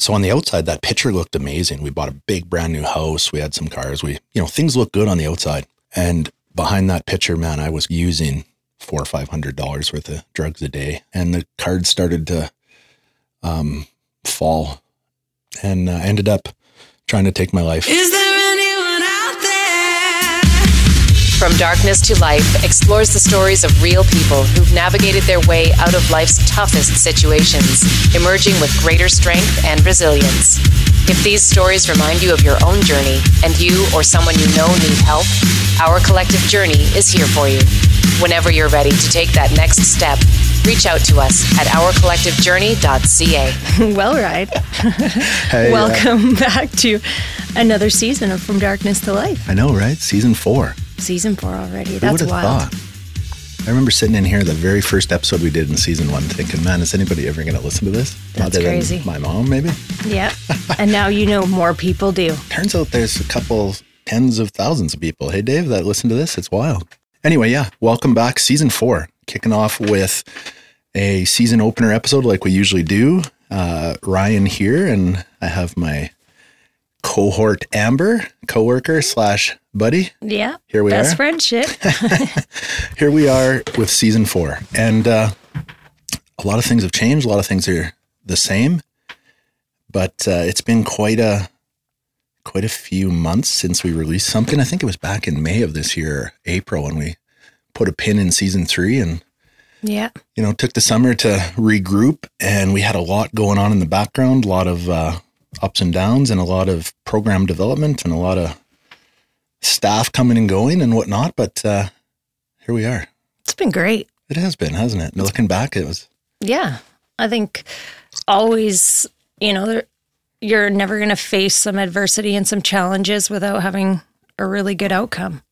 so on the outside, that picture looked amazing. We bought a big brand new house. We had some cars. We, you know, things look good on the outside. And behind that picture, man, I was using four or five hundred dollars worth of drugs a day, and the cards started to um, fall, and uh, ended up trying to take my life. Is there From Darkness to Life explores the stories of real people who've navigated their way out of life's toughest situations, emerging with greater strength and resilience. If these stories remind you of your own journey and you or someone you know need help, Our Collective Journey is here for you. Whenever you're ready to take that next step, reach out to us at ourcollectivejourney.ca. well, right. Hey, uh, Welcome back to another season of From Darkness to Life. I know, right? Season four. Season four already. That's wild. thought? I remember sitting in here the very first episode we did in season one, thinking, "Man, is anybody ever going to listen to this?" That's Other than crazy. my mom, maybe. Yeah. and now you know more people do. Turns out there's a couple tens of thousands of people. Hey, Dave, that listen to this. It's wild. Anyway, yeah, welcome back, season four, kicking off with a season opener episode like we usually do. Uh, Ryan here, and I have my cohort Amber, coworker slash buddy. Yeah. Here we Best are. Best friendship. here we are with season four, and uh, a lot of things have changed. A lot of things are the same, but uh, it's been quite a quite a few months since we released something. I think it was back in May of this year, April, when we put a pin in season three, and yeah. you know took the summer to regroup. And we had a lot going on in the background, a lot of uh, ups and downs, and a lot of program development, and a lot of staff coming and going and whatnot. But uh, here we are. It's been great. It has been, hasn't it? Looking back, it was. Yeah. I think always, you know, there, you're never going to face some adversity and some challenges without having a really good outcome.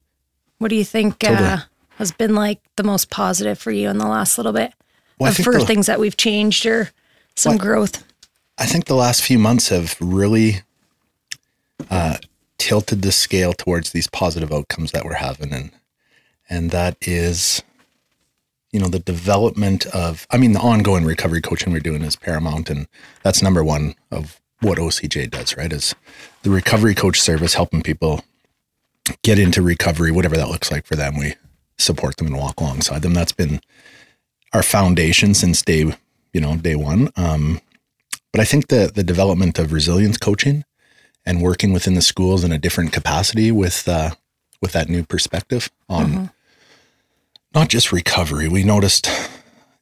What do you think Totally. uh, has been like the most positive for you in the last little bit? Well, for the- things that we've changed or some What- growth. I think the last few months have really uh, tilted the scale towards these positive outcomes that we're having, and and that is, you know, the development of. I mean, the ongoing recovery coaching we're doing is paramount, and that's number one of what OCJ does. Right, is the recovery coach service helping people get into recovery, whatever that looks like for them. We support them and walk alongside them. That's been our foundation since day, you know, day one. Um, but I think the the development of resilience coaching and working within the schools in a different capacity with uh, with that new perspective on not just recovery. We noticed,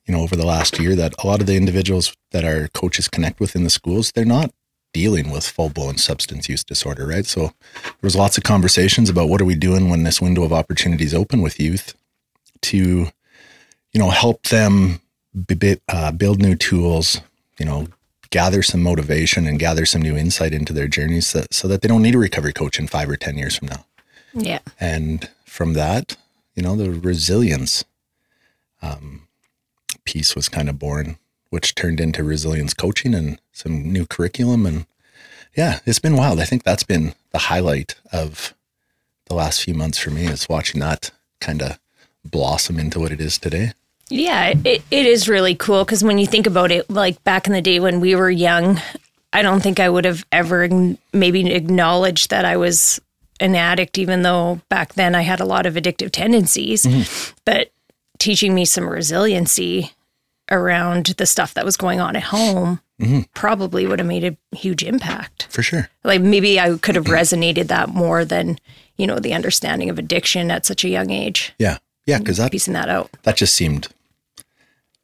you know, over the last year that a lot of the individuals that our coaches connect with in the schools, they're not dealing with full blown substance use disorder, right? So there was lots of conversations about what are we doing when this window of opportunity is open with youth to, you know, help them b- uh, build new tools, you know, gather some motivation and gather some new insight into their journeys so, so that they don't need a recovery coach in five or 10 years from now. Yeah. And from that, you know, the resilience um, piece was kind of born, which turned into resilience coaching and some new curriculum. And yeah, it's been wild. I think that's been the highlight of the last few months for me is watching that kind of blossom into what it is today. Yeah, it, it is really cool because when you think about it, like back in the day when we were young, I don't think I would have ever maybe acknowledged that I was an addict, even though back then I had a lot of addictive tendencies. Mm-hmm. But teaching me some resiliency around the stuff that was going on at home mm-hmm. probably would have made a huge impact. For sure. Like maybe I could have resonated that more than, you know, the understanding of addiction at such a young age, Yeah. Yeah. Cause that, piecing that out. that just seemed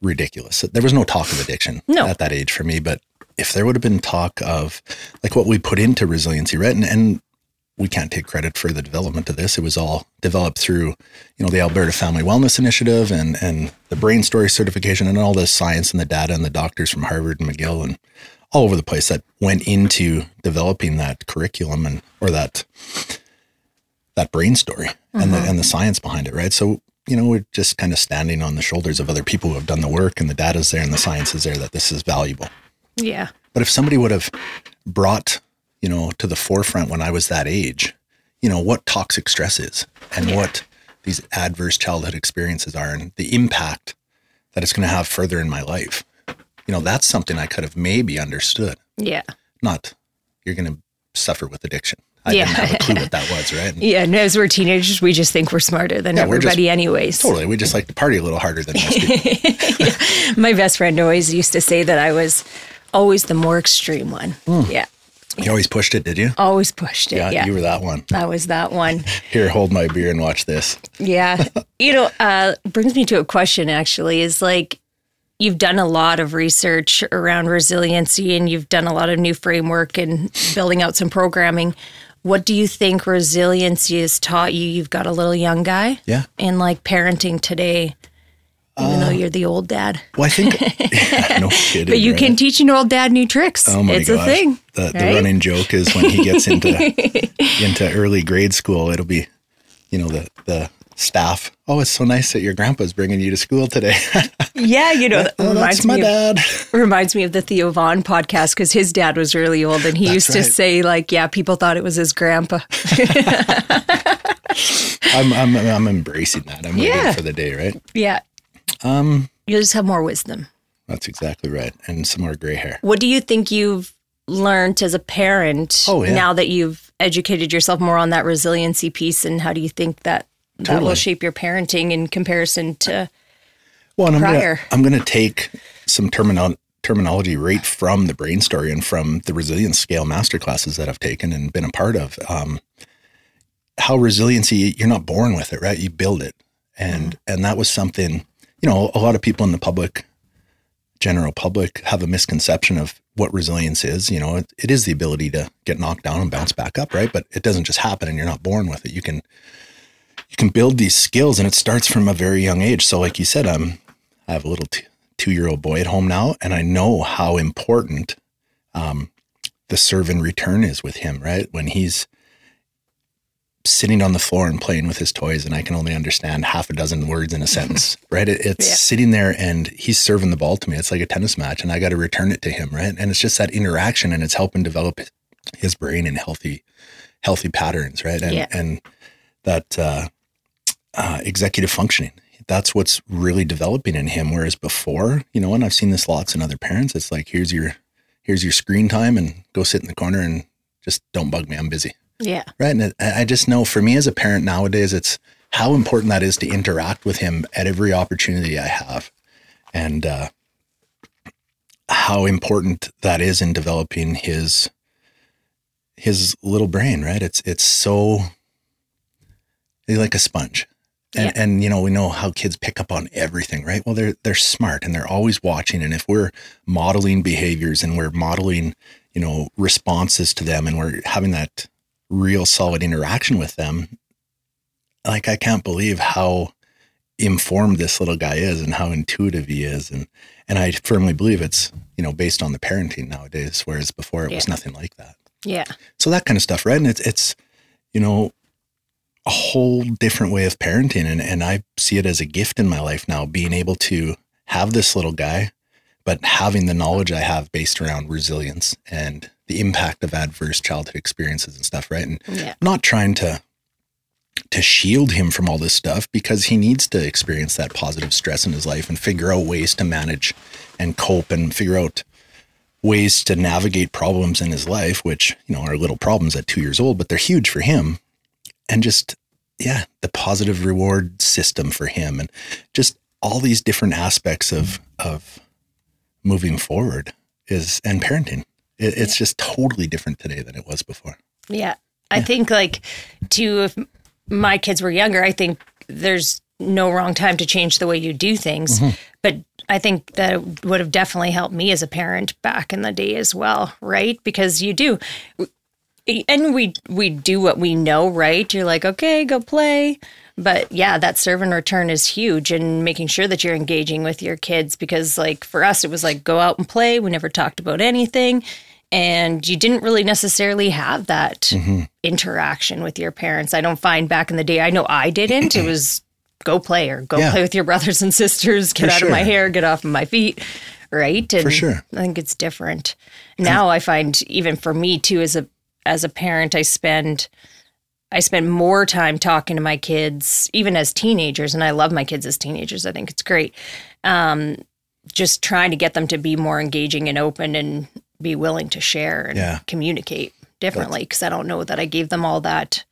ridiculous. There was no talk of addiction No. at that age for me, but if there would have been talk of like what we put into resiliency, right? And, and we can't take credit for the development of this. It was all developed through, you know, the Alberta Family Wellness Initiative and and the Brain Story certification and all the science and the data and the doctors from Harvard and McGill and all over the place that went into developing that curriculum and or that that brain story and the uh-huh. and the science behind it, right? So you know we're just kind of standing on the shoulders of other people who have done the work and the data's there and the science is there that this is valuable. Yeah. But if somebody would have brought you know to the forefront when I was that age, you know what toxic stress is and Yeah. what these adverse childhood experiences are and the impact that it's going to have further in my life. You know that's something I could have maybe understood Yeah. not you're going to suffer with addiction. I Yeah. didn't have a clue what that was, right? And Yeah, and as we're teenagers, we just think we're smarter than Yeah, we're just- everybody, anyways. totally, we just like to party a little harder than most people. My best friend always used to say that I was always the more extreme one. Yeah, You always pushed it, did you? always pushed it. Yeah, Yeah, you were that one. I was that one. Here, hold my beer and watch this. Yeah. you know, uh, brings me to a question actually is like, you've done a lot of research around resiliency and you've done a lot of new framework and building out some programming. What do you think resiliency has taught you? You've got a little young guy. Yeah. And like parenting today, even though uh, you're the old dad. Well, I think no kidding. But you right? can teach an old dad new tricks. Oh my it's gosh. a thing. The, the running joke is when he gets into into early grade school, it'll be, you know, the the staff. Oh, it's so nice that your grandpa's bringing you to school today. Yeah, you know, that oh, reminds that's my me of, dad. reminds me of the Theo Von podcast because his dad was really old and he That's used to say like, yeah, people thought it was his grandpa. I'm I'm I'm embracing that. I'm Yeah. waiting for the day, right? yeah. Um, you just have more wisdom. That's exactly right, and some more gray hair. What do you think you've learned as a parent Oh, yeah. now that you've educated yourself more on that resiliency piece and how do you think that that will shape your parenting in comparison to Well, I'm prior. I'm gonna take some terminal terminology right from the brain story and from the resilience scale masterclasses that I've taken and been a part of. Um, how resiliency you're not born with it, right? You build it, and and that was something you know a lot of people in the public, general public, have a misconception of what resilience is. You know, it, it is the ability to get knocked down and bounce back up, right? But it doesn't just happen, and you're not born with it. You can you can build these skills and it starts from a very young age. So like you said, I'm, I have a little t- two-year-old boy at home now, and I know how important um, the serve and return is with him, right? When he's sitting on the floor and playing with his toys and I can only understand half a dozen words in a sentence, right? It, it's Yeah. sitting there and he's serving the ball to me. It's like a tennis match and I got to return it to him, right? And it's just that interaction and it's helping develop his brain in healthy, healthy patterns, right? And, Yeah. and that, uh, uh, executive functioning. That's what's really developing in him. Whereas before, you know, and I've seen this lots in other parents, it's like, here's your, here's your screen time and go sit in the corner and just don't bug me. I'm busy. yeah. Right. And I just know for me as a parent nowadays, it's how important that is to interact with him at every opportunity I have. And, uh, how important that is in developing his, his little brain, right? It's, it's so, like a sponge. And, Yeah. and you know we know how kids pick up on everything, right? Well, they're they're smart and they're always watching. And if we're modeling behaviors and we're modeling, you know, responses to them, and we're having that real solid interaction with them, like I can't believe how informed this little guy is and how intuitive he is, and and I firmly believe it's you know based on the parenting nowadays, whereas before it was nothing like that. Yeah. So that kind of stuff, right? And it's it's you know a whole different way of parenting, and and I see it as a gift in my life now, being able to have this little guy, but having the knowledge I have based around resilience and the impact of adverse childhood experiences and stuff, right? And Yeah. not trying to to shield him from all this stuff because he needs to experience that positive stress in his life and figure out ways to manage and cope and figure out ways to navigate problems in his life which you know are little problems at 2 years old but they're huge for him and just yeah the positive reward system for him and just all these different aspects of of moving forward is and parenting it, it's just totally different today than it was before Yeah. I think like to if my kids were younger, I think there's no wrong time to change the way you do things. Mm-hmm. But I think that it would have definitely helped me as a parent back in the day as well, right? Because you do and we we do what we know, right? You're like, okay, go play. But yeah, that serve and return is huge and making sure that you're engaging with your kids because like for us it was like go out and play. We never talked about anything. And you didn't really necessarily have that interaction with your parents. I don't find back in the day. I know I didn't. it was go play or go Yeah. play with your brothers and sisters, get For out of my hair, get off of my feet. Right. And sure. I think it's different. Now I find even for me too as a as a parent, I spend I spend more time talking to my kids, even as teenagers, and I love my kids as teenagers. I think it's great. Um, just trying to get them to be more engaging and open and be willing to share and Yeah. communicate differently because I don't know that I gave them all that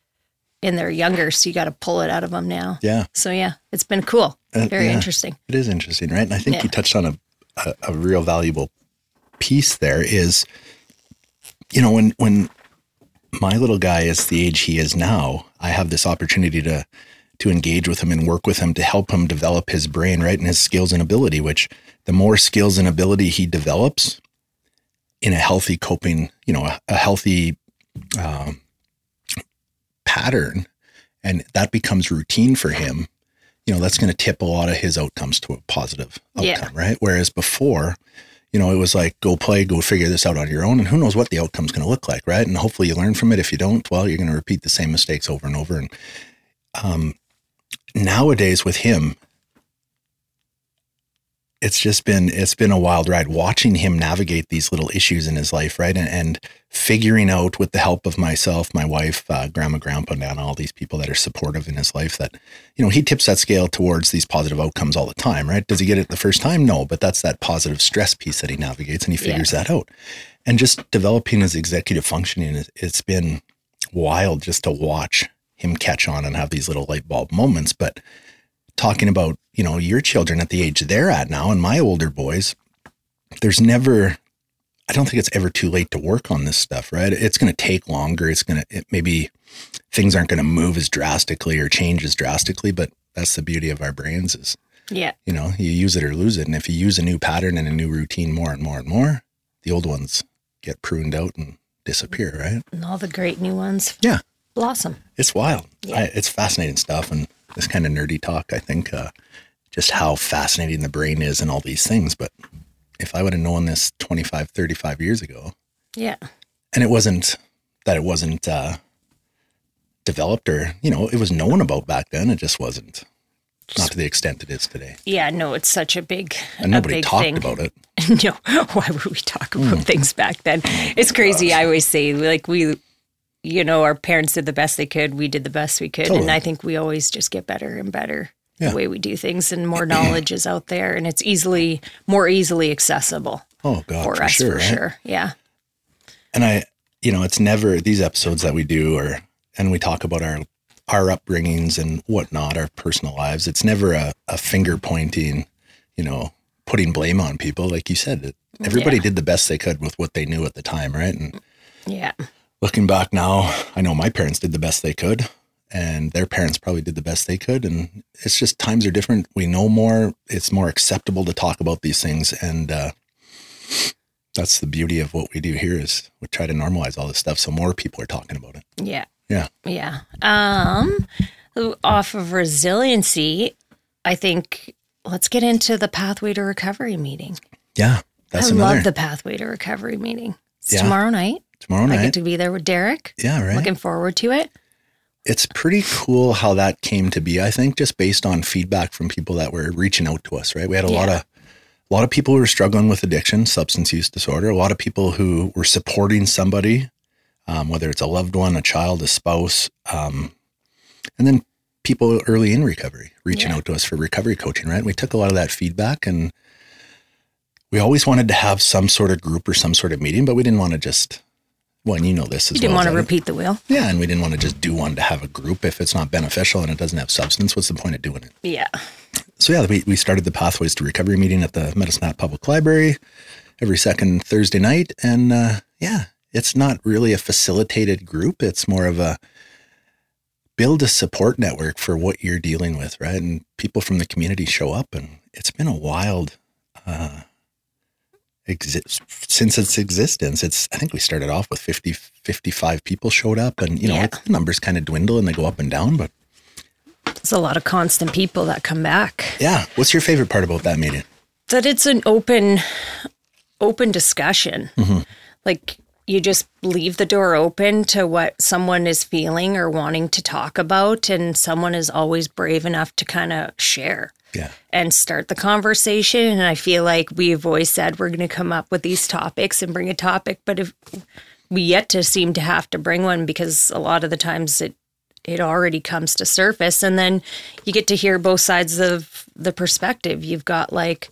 in their younger. So you got to pull it out of them now. Yeah. So yeah, it's been cool. Uh, Very yeah. interesting. It is interesting, right? And I think Yeah. you touched on a, a, a real valuable piece there is, you know, when, when my little guy is the age he is now, I have this opportunity to, to engage with him and work with him to help him develop his brain, right? And his skills and ability, which the more skills and ability he develops in a healthy coping, you know, a, a healthy um, pattern, and that becomes routine for him, you know, that's going to tip a lot of his outcomes to a positive Yeah. outcome, right? Whereas before, you know, it was like, go play, go figure this out on your own. And who knows what the outcome's going to look like, right? And hopefully you learn from it. If you don't, well, you're going to repeat the same mistakes over and over. And um, nowadays with him, it's just been it's been a wild ride watching him navigate these little issues in his life, right? And, and figuring out with the help of myself, my wife, uh, grandma, grandpa, and all these people that are supportive in his life that, you know, he tips that scale towards these positive outcomes all the time, right? Does he get it the first time? No, but that's that positive stress piece that he navigates and he Yeah. figures that out. And just developing his executive functioning, it's been wild just to watch him catch on and have these little light bulb moments. But talking about, you know, your children at the age they're at now and my older boys, there's never, I don't think it's ever too late to work on this stuff, right? It's going to take longer. It's going to, it, maybe things aren't going to move as drastically or change as drastically, but that's the beauty of our brains is, Yeah. you know, you use it or lose it. And if you use a new pattern and a new routine more and more and more, the old ones get pruned out and disappear, right? And all the great new ones Yeah. blossom. It's wild. Yeah. I, it's fascinating stuff. And this kind of nerdy talk, I think, uh, just how fascinating the brain is and all these things. But if I would have known this 25, 35 years ago, Yeah. and it wasn't that it wasn't uh, developed or, you know, it was known about back then, it just wasn't, not to the extent it is today. Yeah. No, it's such a big, And nobody big talked thing. about it. no, why would we talk about things back then? It's crazy. I always say, like, we, you know, our parents did the best they could. We did the best we could. And I think we always just get better and better Yeah. the way we do things, and more knowledge is out there, and it's easily, more easily accessible Oh, God, for, for, us, sure. for right? sure. Yeah. and I, you know, it's never these episodes that we do, or and we talk about our our upbringings and whatnot, our personal lives. It's never a, a finger pointing, you know, putting blame on people. Like you said, everybody Yeah. did the best they could with what they knew at the time, right? And Yeah. Looking back now, I know my parents did the best they could, and their parents probably did the best they could. And it's just times are different. We know more. It's more acceptable to talk about these things, and uh, that's the beauty of what we do here is we try to normalize all this stuff so more people are talking about it. Yeah. Yeah. Yeah. Um, off of resiliency, I think let's get into the pathway to recovery meeting. Yeah. That's I another love the pathway to recovery meeting. It's Yeah. tomorrow night. Tomorrow I night. get to be there with Derek. yeah, right. Looking forward to it. it's pretty cool how that came to be. I think just based on feedback from people that were reaching out to us. Right, we had a lot of a lot of people who were struggling with addiction, substance use disorder. A lot of people who were supporting somebody, um, whether it's a loved one, a child, a spouse, um, and then people early in recovery reaching Yeah. out to us for recovery coaching. Right, we took a lot of that feedback and. We always wanted to have some sort of group or some sort of meeting, but we didn't want to just, well, and you know this as You didn't well. want to repeat the wheel. Yeah, and we didn't want to just do one to have a group. If it's not beneficial and it doesn't have substance, what's the point of doing it? Yeah. So yeah, we, we started the Pathways to Recovery meeting at the Medicine Hat Public Library every second Thursday night. And uh, yeah, it's not really a facilitated group. It's more of a build a support network for what you're dealing with, right? And people from the community show up and it's been a wild uh, exist since its existence. It's I think we started off with 50, 55 people showed up and you know, Yeah. the numbers kind of dwindle and they go up and down, but There's a lot of constant people that come back. yeah. What's your favorite part about that meeting? That it's an open open discussion. Mm-hmm. Like you just leave the door open to what someone is feeling or wanting to talk about and someone is always brave enough to kind of share. Yeah. and start the conversation. And I feel like we've always said we're going to come up with these topics and bring a topic, but if we yet to seem to have to bring one because a lot of the times it it already comes to surface, and then you get to hear both sides of the perspective. You've got like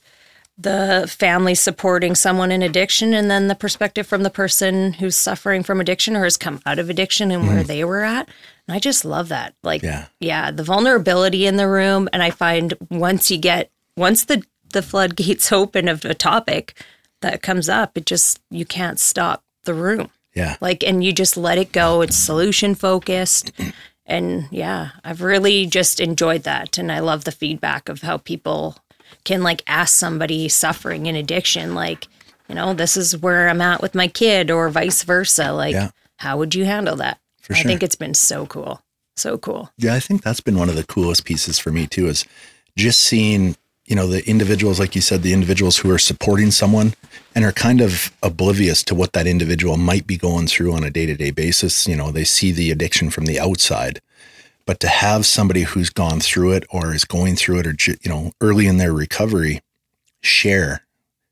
the family supporting someone in addiction and then the perspective from the person who's suffering from addiction or has come out of addiction and where mm. they were at. And I just love that. Like Yeah. yeah, the vulnerability in the room and I find once you get once the the floodgates open of a topic that comes up, it just you can't stop the room. Yeah. Like and you just let it go. It's solution focused. And yeah, I've really just enjoyed that and I love the feedback of how people can like ask somebody suffering in addiction like, you know, this is where I'm at with my kid or vice versa. Like Yeah. how would you handle that? For I sure. think it's been so cool. So cool. Yeah, I think that's been one of the coolest pieces for me too is just seeing, you know, the individuals, like you said, the individuals who are supporting someone and are kind of oblivious to what that individual might be going through on a day to day basis. You know, they see the addiction from the outside. But to have somebody who's gone through it or is going through it or, you know, early in their recovery share,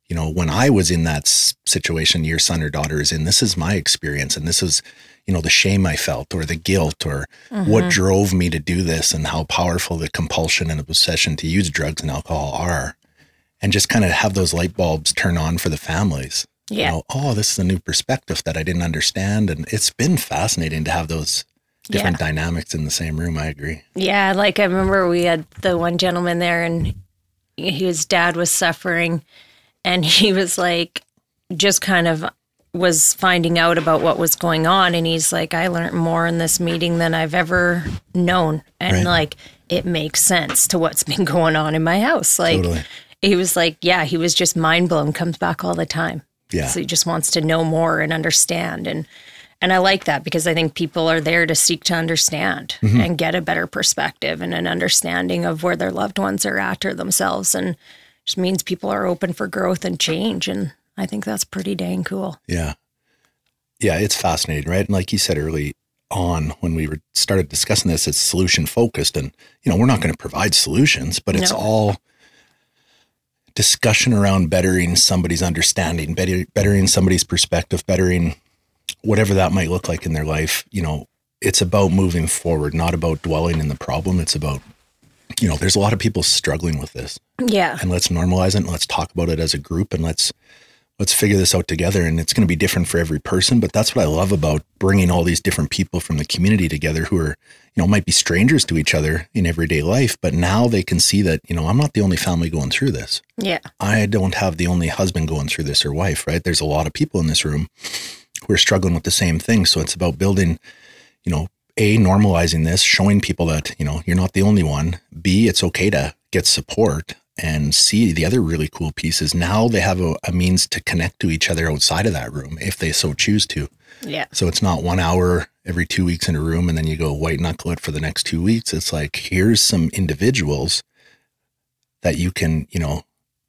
you know, when I was in that situation your son or daughter is in, this is my experience. And this is, you know, the shame I felt or the guilt or what mm-hmm. drove me to do this and how powerful the compulsion and the obsession to use drugs and alcohol are. And just kind of have those light bulbs turn on for the families. You Yeah. know, oh, this is a new perspective that I didn't understand. And it's been fascinating to have those different dynamics in the same room. I agree. Yeah, like I remember we had the one gentleman there and his dad was suffering and he was like just kind of was finding out about what was going on and he's like I learned more in this meeting than I've ever known and Right. like it makes sense to what's been going on in my house like Totally. he was like yeah he was just mind blown comes back all the time Yeah. so he just wants to know more and understand and and I like that because I think people are there to seek to understand Mm-hmm. and get a better perspective and an understanding of where their loved ones are at or themselves and just means people are open for growth and change and I think that's pretty dang cool. Yeah. Yeah, it's fascinating, right? And like you said early on when we were started discussing this, it's solution focused and you know, we're not going to provide solutions, but it's No. all discussion around bettering somebody's understanding, better, bettering somebody's perspective, bettering whatever that might look like in their life, you know, it's about moving forward, not about dwelling in the problem. It's about, you know, there's a lot of people struggling with this Yeah. and let's normalize it and let's talk about it as a group and let's let's figure this out together and it's going to be different for every person but that's what i love about bringing all these different people from the community together who are you know might be strangers to each other in everyday life but now they can see that you know i'm not the only family going through this Yeah. i don't have the only husband going through this or wife right there's a lot of people in this room who are struggling with the same thing. So it's about building you know a normalizing this showing people that you know you're not the only one. B it's okay to get support. And see the other really cool piece is now they have a, a means to connect to each other outside of that room if they so choose to. Yeah. so it's not one hour every two weeks in a room and then you go white knuckle it for the next two weeks. It's like here's some individuals that you can you know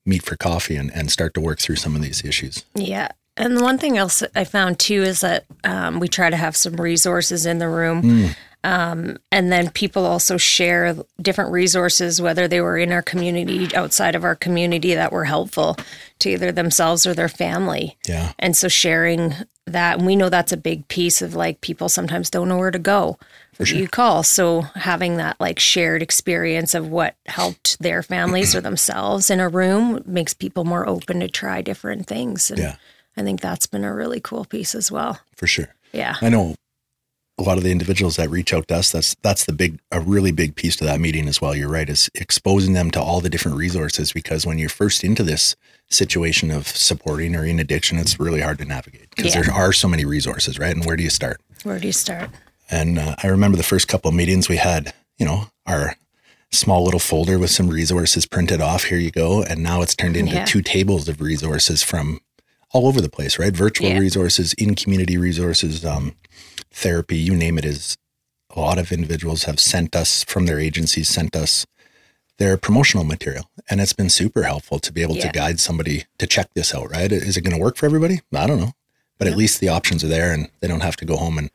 meet for coffee and, and start to work through some of these issues. Yeah. And the one thing else I found too is that um, we try to have some resources in the room. Um, and then people also share different resources, whether they were in our community, outside of our community, that were helpful to either themselves or their family. yeah And so sharing that, and we know that's a big piece of like people sometimes don't know where to go. You call. So having that like shared experience of what helped their families or themselves in a room makes people more open to try different things. And Yeah. I think that's been a really cool piece as well. for sure Yeah. I know a lot of the individuals that reach out to us. That's that's the big, a really big piece to that meeting as well. You're right, is exposing them to all the different resources because when you're first into this situation of supporting or in addiction, it's really hard to navigate because Yeah. there are so many resources, right? And where do you start? Where do you start? And uh, I remember the first couple of meetings we had, you know, our small little folder with some resources printed off. Here you go. And now it's turned into Yeah. two tables of resources from all over the place, right? Virtual Yeah. resources, in community resources, um, therapy, you name it, is a lot of individuals have sent us from their agencies, sent us their promotional material. And it's been super helpful to be able to guide somebody to check this out, right? Is it going to work for everybody? I don't know. But at least the options are there and they don't have to go home and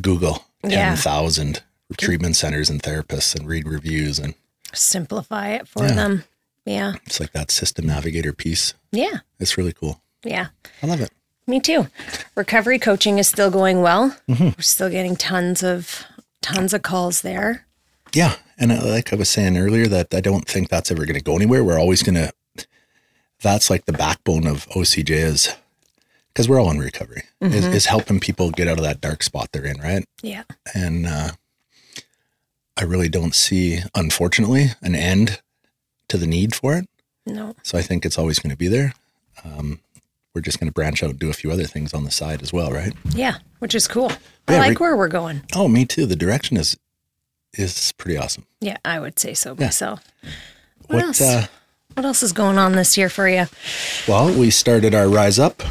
Google Yeah. 10,000 treatment centers and therapists and read reviews. And Simplify it for Yeah. them. Yeah. it's like that system navigator piece. Yeah. It's really cool. Yeah. I love it. Me too. Recovery coaching is still going well. Mm-hmm. We're still getting tons of tons of calls there. Yeah. And uh, like I was saying earlier, that I don't think that's ever going to go anywhere. We're always going to, that's like the backbone of OCJ is because we're all in recovery is, is helping people get out of that dark spot they're in, right? Yeah. And uh, I really don't see, unfortunately, an end to the need for it. No. So I think it's always going to be there. Um, we're just going to branch out and do a few other things on the side as well, right? Yeah, which is cool. I like Rick- where we're going. Oh, me too. The direction is is pretty awesome. Yeah, I would say so Yeah. myself. What, else? uh, what else is going on this year for you? well, we started our Rise Up.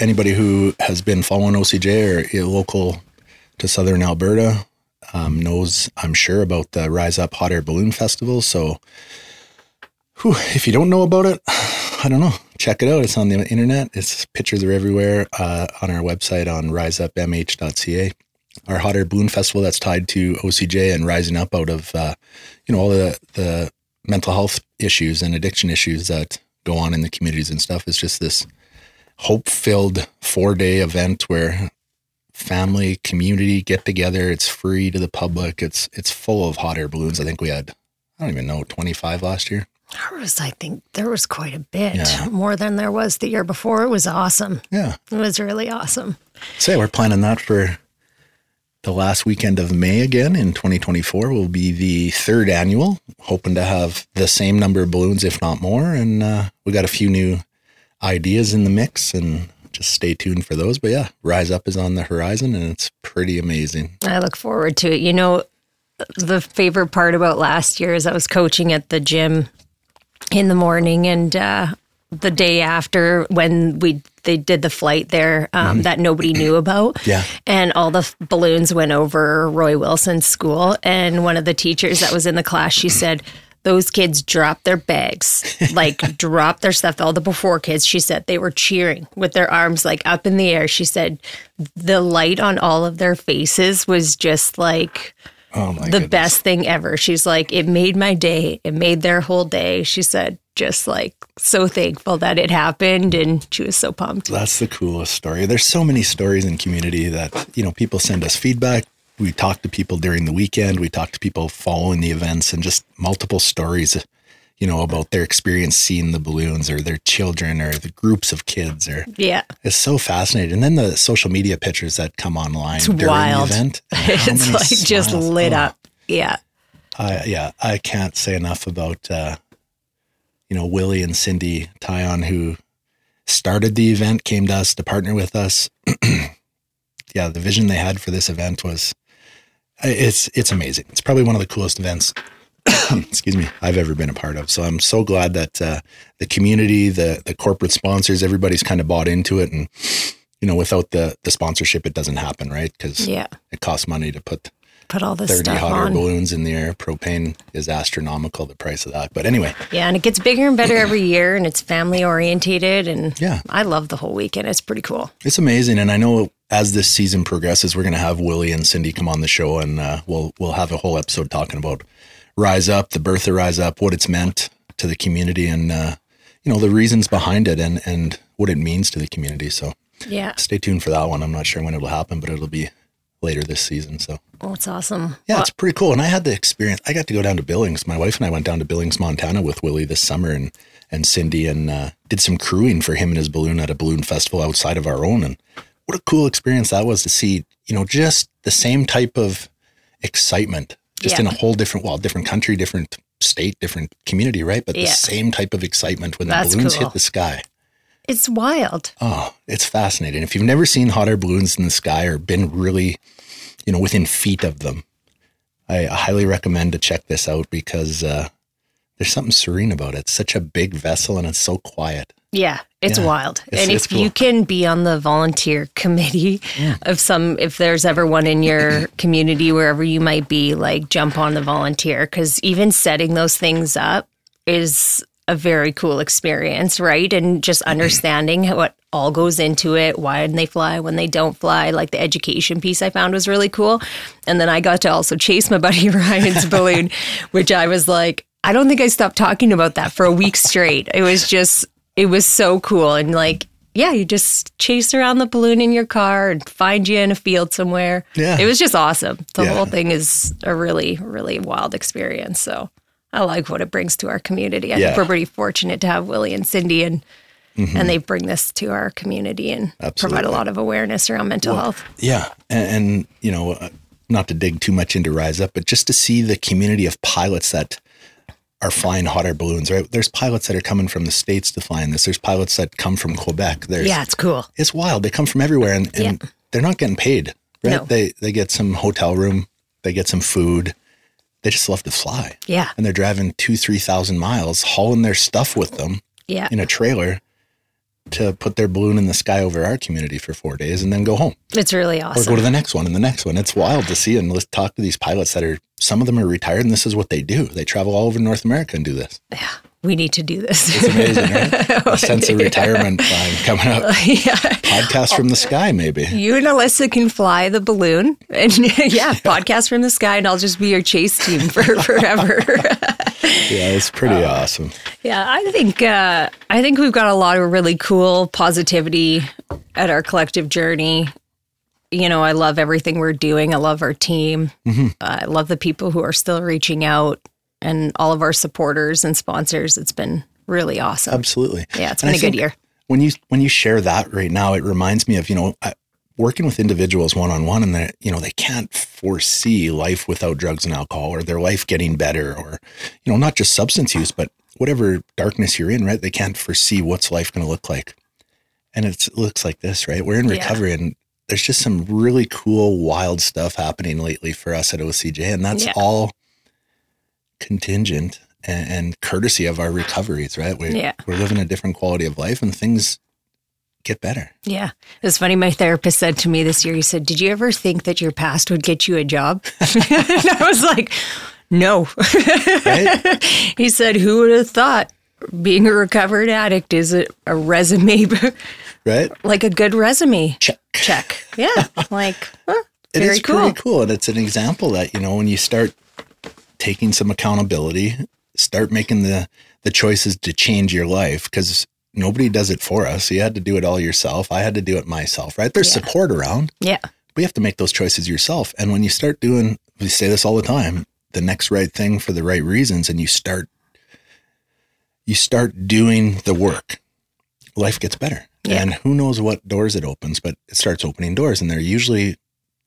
Anybody who has been following OCJ or local to Southern Alberta um, knows, I'm sure, about the Rise Up Hot Air Balloon Festival. So, whew, if you don't know about it, I don't know. Check it out. It's on the internet. It's pictures are everywhere uh, on our website on riseupmh.ca. Our hot air balloon festival that's tied to OCJ and rising up out of uh, you know all the the mental health issues and addiction issues that go on in the communities and stuff. It's just this hope filled four day event where family community get together. It's free to the public. It's it's full of hot air balloons. I think we had I don't even know twenty five last year. There was, I think, there was quite a bit Yeah. more than there was the year before. It was awesome. Yeah. It was really awesome. Say we're planning that for the last weekend of May again in 2024 will be the third annual. Hoping to have the same number of balloons, if not more. And uh, we got a few new ideas in the mix, and just stay tuned for those. But yeah, Rise Up is on the horizon, and it's pretty amazing. I look forward to it. You know, the favorite part about last year is I was coaching at the gym in the morning and uh, the day after when we they did the flight there um, that nobody knew about. Yeah. And all the f- balloons went over Roy Wilson's school. And one of the teachers that was in the class, she said, those kids dropped their bags, like dropped their stuff. All the before kids, she said they were cheering with their arms like up in the air. She said the light on all of their faces was just like Oh my god. the goodness. best thing ever. She's like, it made my day. It made their whole day. She said, just like so thankful that it happened. And she was so pumped. That's the coolest story. There's so many stories in community that, you know, people send us feedback. We talk to people during the weekend. We talk to people following the events and just multiple stories, you know, about their experience seeing the balloons or their children or the groups of kids or Yeah. it's so fascinating. And then the social media pictures that come online It's during wild. the event. it's like just lit Oh, up. Yeah. I, yeah, I can't say enough about uh, you know Willie and Cindy Tyon who started the event, came to us to partner with us. yeah, the vision they had for this event was it's it's amazing. It's probably one of the coolest events. excuse me, I've ever been a part of. So I'm so glad that uh, the community, the the corporate sponsors, everybody's kind of bought into it, and you know, without the the sponsorship, it doesn't happen, right? Because Yeah. it costs money to put Put all this 30 stuff hot air balloons in the air. Propane is astronomical, the price of that. But anyway, Yeah. And it gets bigger and better every year and it's family orientated. And Yeah. I love the whole weekend. It's pretty cool. it's amazing. And I know as this season progresses, we're going to have Willie and Cindy come on the show and uh, we'll, we'll have a whole episode talking about Rise Up, the birth of Rise Up, what it's meant to the community and, uh, you know, the reasons behind it and, and what it means to the community. So Yeah. stay tuned for that one. I'm not sure when it'll happen, but it'll be later this season. So Oh, it's awesome. Yeah, it's pretty cool. And I had the experience. I got to go down to Billings. My wife and I went down to Billings, Montana with Willie this summer and, and Cindy and uh, did some crewing for him and his balloon at a balloon festival outside of our own. And what a cool experience that was to see, you know, just the same type of excitement, just in a whole different, well, different country, different state, different community, right? But the same type of excitement when the That's balloons cool. hit the sky. It's wild. Oh, it's fascinating. If you've never seen hot air balloons in the sky or been really, you know, within feet of them, I highly recommend to check this out because uh, there's something serene about it. It's such a big vessel and it's so quiet. Yeah, it's Yeah. wild. It's- and it's if cool. you can be on the volunteer committee of some, if there's ever one in your community, wherever you might be, like jump on the volunteer because even setting those things up is a very cool experience, right? And just mm-hmm. understanding what all goes into it, why they fly, when they don't fly, like the education piece I found was really cool. And then I got to also chase my buddy Ryan's balloon, which I was like, I don't think I stopped talking about that for a week straight. It was just, it was so cool. And like, yeah, you just chase around the balloon in your car and find you in a field somewhere. Yeah. It was just awesome. The Yeah. whole thing is a really, really wild experience. So I like what it brings to our community. I Yeah. think we're pretty fortunate to have Willie and Cindy and and they bring this to our community and provide Mm-hmm. A lot of awareness around mental health. Yeah, and, and you know, uh, not to dig too much into Rise Up, but just to see the community of pilots that are flying hot air balloons. Right, there's pilots that are coming from the states to fly in this. There's pilots that come from Quebec. There's Yeah, it's cool. it's wild. They come from everywhere, and, and they're not getting paid. Right, No. they they get some hotel room, they get some food. They just love to fly. Yeah. and they're driving two, three thousand miles, hauling their stuff with them Yeah. in a trailer to put their balloon in the sky over our community for four days, and then go home It's really awesome. or go to the next one and the next one. It's wild to see and let's talk to these pilots that are some of them are retired and this is what they do. They travel all over North America and do this. yeah. We need to do this. It's amazing, right? A sense of retirement plan coming up. yeah. Podcast from the sky, maybe. You and Alyssa can fly the balloon and yeah, podcast from the sky and I'll just be your chase team for forever. Yeah, it's pretty awesome. Yeah, I think uh, I think we've got a lot of really cool positivity at our collective journey. You know, I love everything we're doing. I love our team. Mm-hmm. I love the people who are still reaching out and all of our supporters and sponsors. It's been really awesome. Absolutely. Yeah, it's And been I a good year. When you when you share that right now, it reminds me of you know I, working with individuals one on one, and that you know they can't foresee life without drugs and alcohol, or their life getting better, or you know not just substance use, but whatever darkness you're in, right? They can't foresee what's life going to look like, and it's, it looks like this, right? We're in Yeah. recovery, and there's just some really cool, wild stuff happening lately for us at OCJ, and that's Yeah. all contingent and, and courtesy of our recoveries, right? We, Yeah. We're living a different quality of life and things get better. Yeah. It's funny. My therapist said to me this year, he said, Did you ever think that your past would get you a job? and I was like, No. Right? He said, Who would have thought being a recovered addict is a, a resume, right? like a good resume? Check. Check. Yeah. Like, huh, It very is cool. pretty cool. And it's an example that, you know, when you start taking some accountability, start making the, the choices to change your life, because nobody does it for us. You had to do it all yourself. I had to do it myself, right? There's Yeah. support around, Yeah. but you have to make those choices yourself. And when you start doing, we say this all the time, the next right thing for the right reasons, and you start, you start doing the work, life gets better. Yeah. And who knows what doors it opens, but it starts opening doors. And they're usually,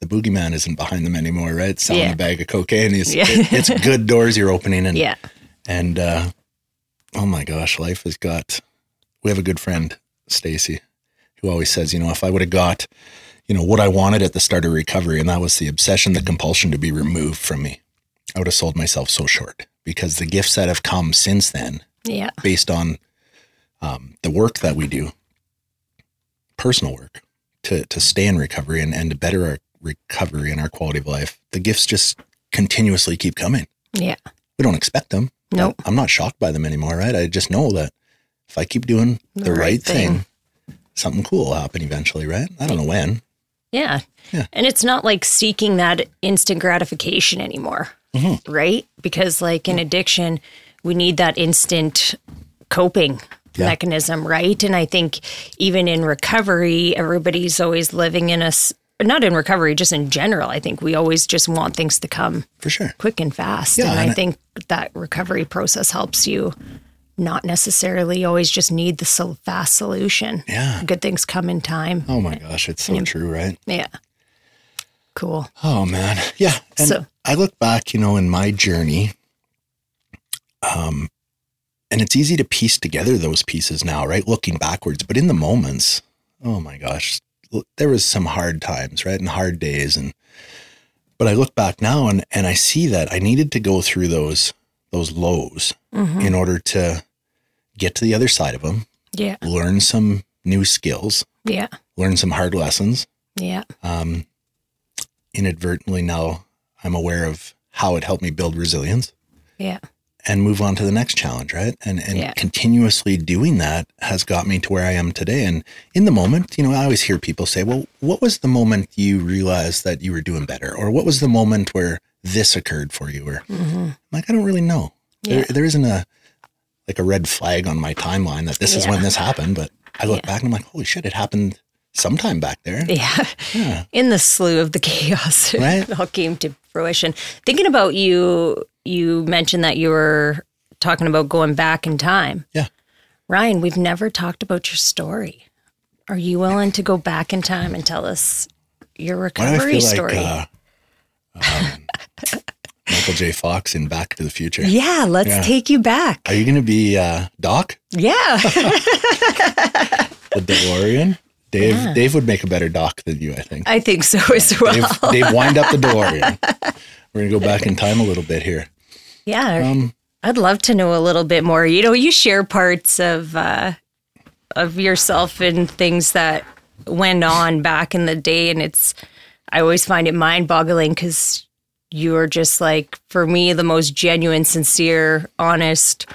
the boogeyman isn't behind them anymore, right? Selling Yeah. a bag of cocaine. It's, Yeah. it- it's good doors you're opening. And, Yeah. and, uh, oh my gosh, life has got, we have a good friend, Stacy, who always says, you know, if I would have got, you know, what I wanted at the start of recovery, and that was the obsession, the compulsion to be removed from me, I would have sold myself so short because the gifts that have come since then, Yeah. based on um, the work that we do, personal work to, to stay in recovery and, and to better our recovery and our quality of life, the gifts just continuously keep coming. Yeah. We don't expect them. Nope. I'm not shocked by them anymore, right? I just know that if I keep doing the, right, thing, something cool will happen eventually, right? I don't know when. Yeah. Yeah. And it's not like seeking that instant gratification anymore, Mm-hmm. right? Because, like in addiction, we need that instant coping Yeah. mechanism, right? And I think even in recovery, everybody's always living in a, not in recovery, just in general. I think we always just want things to come For sure. quick and fast. Yeah, and I and I- think that recovery process helps you not necessarily always just need the so fast solution. Yeah. Good things come in time. Oh my gosh, it's so true, right? Yeah. Cool. Oh man. Yeah. And So- I look back, you know, in my journey, um, and it's easy to piece together those pieces now, right? Looking backwards, but in the moments, oh my gosh, there was some hard times, right? And hard days. And, but I look back now and, and I see that I needed to go through those, those lows in order to get to the other side of them, Yeah. learn some new skills, Yeah. learn some hard lessons, Yeah. um, inadvertently now I'm aware of how it helped me build resilience Yeah. And move on to the next challenge, right? And and Yeah. continuously doing that has got me to where I am today. And in the moment, you know, I always hear people say, "Well, what was the moment you realized that you were doing better, or what was the moment where this occurred for you?" Or mm-hmm. I'm like, I don't really know. Yeah. There, there isn't a like a red flag on my timeline that this is when this happened, but I look Yeah. back and I'm like, holy shit, it happened sometime back there. Yeah. In the slew of the chaos, Right. it all came to fruition. Thinking about you, you mentioned that you were talking about going back in time. Yeah. Ryan, we've never talked about your story. Are you willing to go back in time and tell us your Why do I recovery story? like uh, um, Michael J. Fox in Back to the Future? yeah, let's Yeah. take you back. Are you going to be uh, Doc, Yeah. the DeLorean? Dave, Yeah. Dave would make a better Doc than you, I think. I think so as well. Dave, Dave, wind up the DeLorean. We're going to go back in time a little bit here. Yeah. Um, I'd love to know a little bit more. You know, you share parts of uh, of yourself and things that went on back in the day, and it's I always find it mind boggling because you are just like for me the most genuine, sincere, honest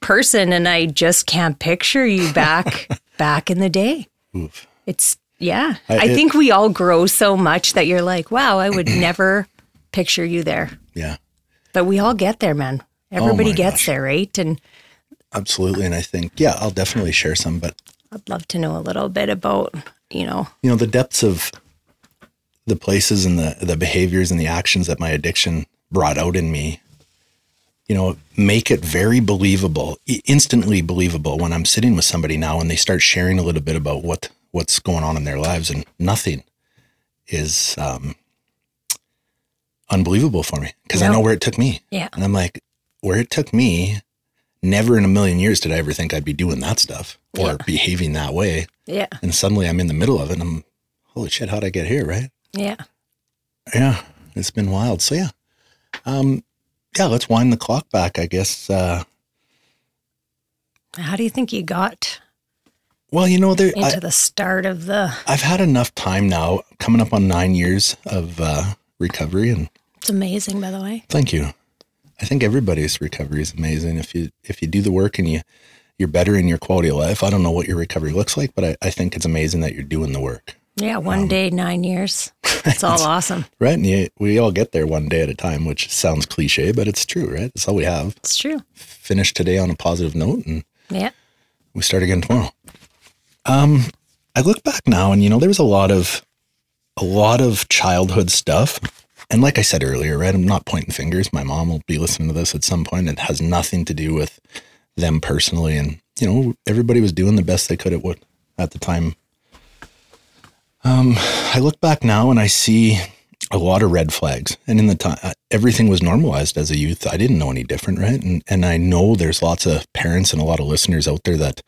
person, and I just can't picture you back back in the day. Oof. It's yeah. I- I it- think we all grow so much that you're like, wow, I would never picture you there. Yeah, But we all get there, man. Oh Everybody Oh gets gosh. there, right? And absolutely. And I think, yeah, I'll definitely share some. But, I'd love to know a little bit about, you know, you know, the depths of the places and the, the behaviors and the actions that my addiction brought out in me, you know, make it very believable, instantly believable when I'm sitting with somebody now and they start sharing a little bit about what, what's going on in their lives and nothing is um, unbelievable for me because I know where it took me. Yeah. And I'm like, where it took me, never in a million years did I ever think I'd be doing that stuff or Yeah. behaving that way. yeah, And suddenly I'm in the middle of it and I'm, holy shit, how'd I get here? Right. yeah. Yeah. It's been wild. So yeah. Um, yeah, let's wind the clock back, I guess. Uh, How do you think you got well, you know, there, into I, the start of the? I've had enough time now, coming up on nine years of uh, recovery, and It's amazing, by the way. thank you. I think everybody's recovery is amazing if you if you do the work and you you're better in your quality of life. I don't know what your recovery looks like, but I, I think it's amazing that you're doing the work, Yeah, Um, one day, nine years. It's all awesome. right? And you, we all get there one day at a time, which sounds cliche, but it's true, right? That's all we have. It's true. Finish today on a positive note, and Yeah, we start again tomorrow. Um, I look back now, and you know, there was a lot of a lot of childhood stuff. And like I said earlier, right, I'm not pointing fingers. My mom will be listening to this at some point. It has nothing to do with them personally. And you know, everybody was doing the best they could at what at the time. Um, I look back now and I see a lot of red flags. And in the time, everything was normalized as a youth. I didn't know any different, right? And and I know there's lots of parents and a lot of listeners out there that,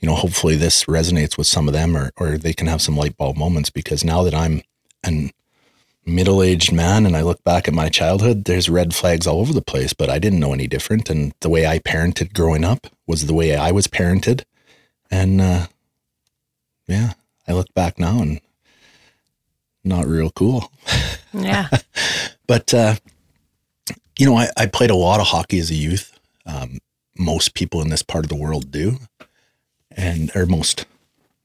you know, hopefully this resonates with some of them, or or they can have some light bulb moments. Because now that I'm an middle aged man and I look back at my childhood, there's red flags all over the place. But I didn't know any different. And the way I parented growing up was the way I was parented. And uh, yeah, I look back now and not real cool. yeah, But uh, you know, I, I played a lot of hockey as a youth. Um, most people in this part of the world do, and or most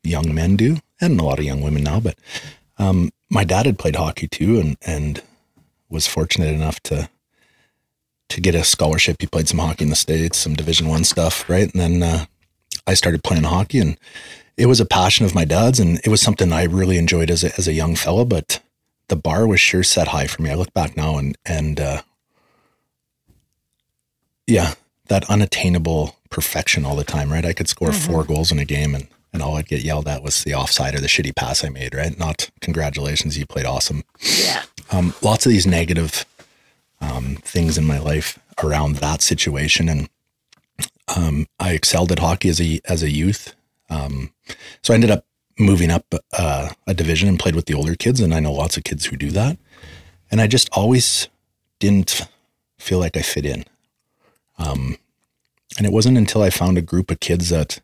young men do, and a lot of young women now. But um, my dad had played hockey too, and and was fortunate enough to to get a scholarship. He played some hockey in the states, some Division One stuff, right? And then uh, I started playing hockey, and it was a passion of my dad's, and it was something I really enjoyed as a, as a young fella. But the bar was sure set high for me. I look back now, and and uh, yeah, that unattainable perfection all the time, right? I could score four goals in a game, and and all I'd get yelled at was the offside or the shitty pass I made, right? Not congratulations, you played awesome. yeah, Um, lots of these negative um, things in my life around that situation, and um, I excelled at hockey as a as a youth. Um, so I ended up moving up uh, a division and played with the older kids, and I know lots of kids who do that. And I just always didn't feel like I fit in. Um, and it wasn't until I found a group of kids that,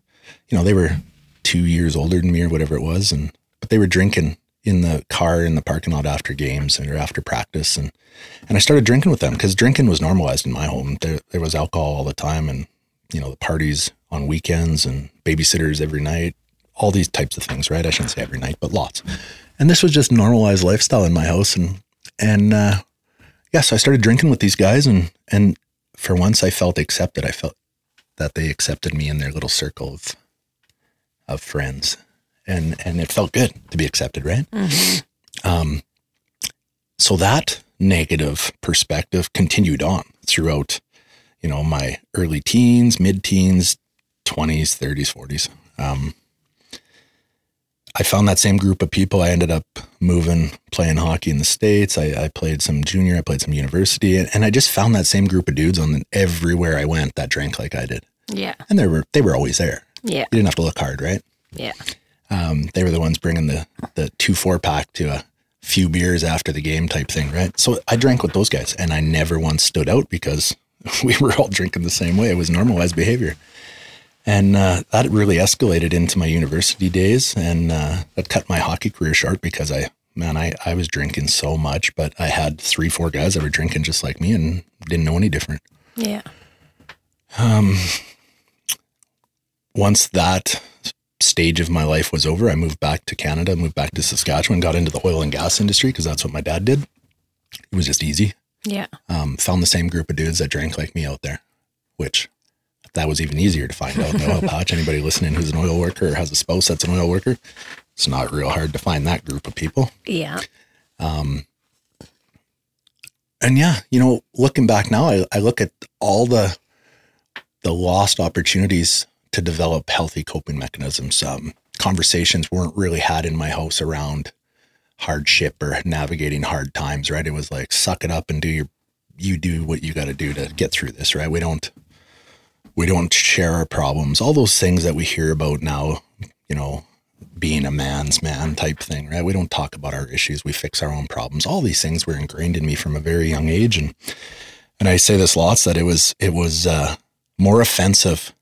you know, they were two years older than me or whatever it was, and but they were drinking in the car in the parking lot after games or after practice, and and I started drinking with them because drinking was normalized in my home. There there was alcohol all the time, and you know the parties on weekends and babysitters every night, all these types of things, right? I shouldn't say every night, but lots. And this was just normalized lifestyle in my house, and and uh, yeah, so I started drinking with these guys, and and for once I felt accepted. I felt that they accepted me in their little circle of of friends, and and it felt good to be accepted, right? Um, so that negative perspective continued on throughout, you know, my early teens, mid teens, twenties, thirties, forties. Um, I found that same group of people. I ended up moving, playing hockey in the States. I, I played some junior, I played some university, and, and I just found that same group of dudes on everywhere I went that drank like I did. Yeah. And they were they were always there. Yeah. You didn't have to look hard, right? Yeah. Um, they were the ones bringing the the two four pack to a few beers after the game type thing, right? So I drank with those guys, and I never once stood out because we were all drinking the same way. It was normalized behavior, and uh, that really escalated into my university days, and uh, that cut my hockey career short because I man I I was drinking so much, but I had three four guys that were drinking just like me and didn't know any different. Yeah. Um, once that stage of my life was over, I moved back to Canada, moved back to Saskatchewan, got into the oil and gas industry because that's what my dad did. It was just easy. Yeah. Um, found the same group of dudes that drank like me out there, which that was even easier to find out in the oil patch. Anybody listening who's an oil worker or has a spouse that's an oil worker, it's not real hard to find that group of people. Yeah. and yeah, you know, looking back now, I, I look at all the the lost opportunities to develop healthy coping mechanisms. Um, conversations weren't really had in my house around hardship or navigating hard times. Right? It was like suck it up and do your you do what you got to do to get through this. Right? We don't we don't share our problems. All those things that we hear about now. You know, being a man's man type thing, right? We don't talk about our issues. We fix our own problems. All these things were ingrained in me from a very young age. And, and I say this lots that it was, it was, uh, more offensive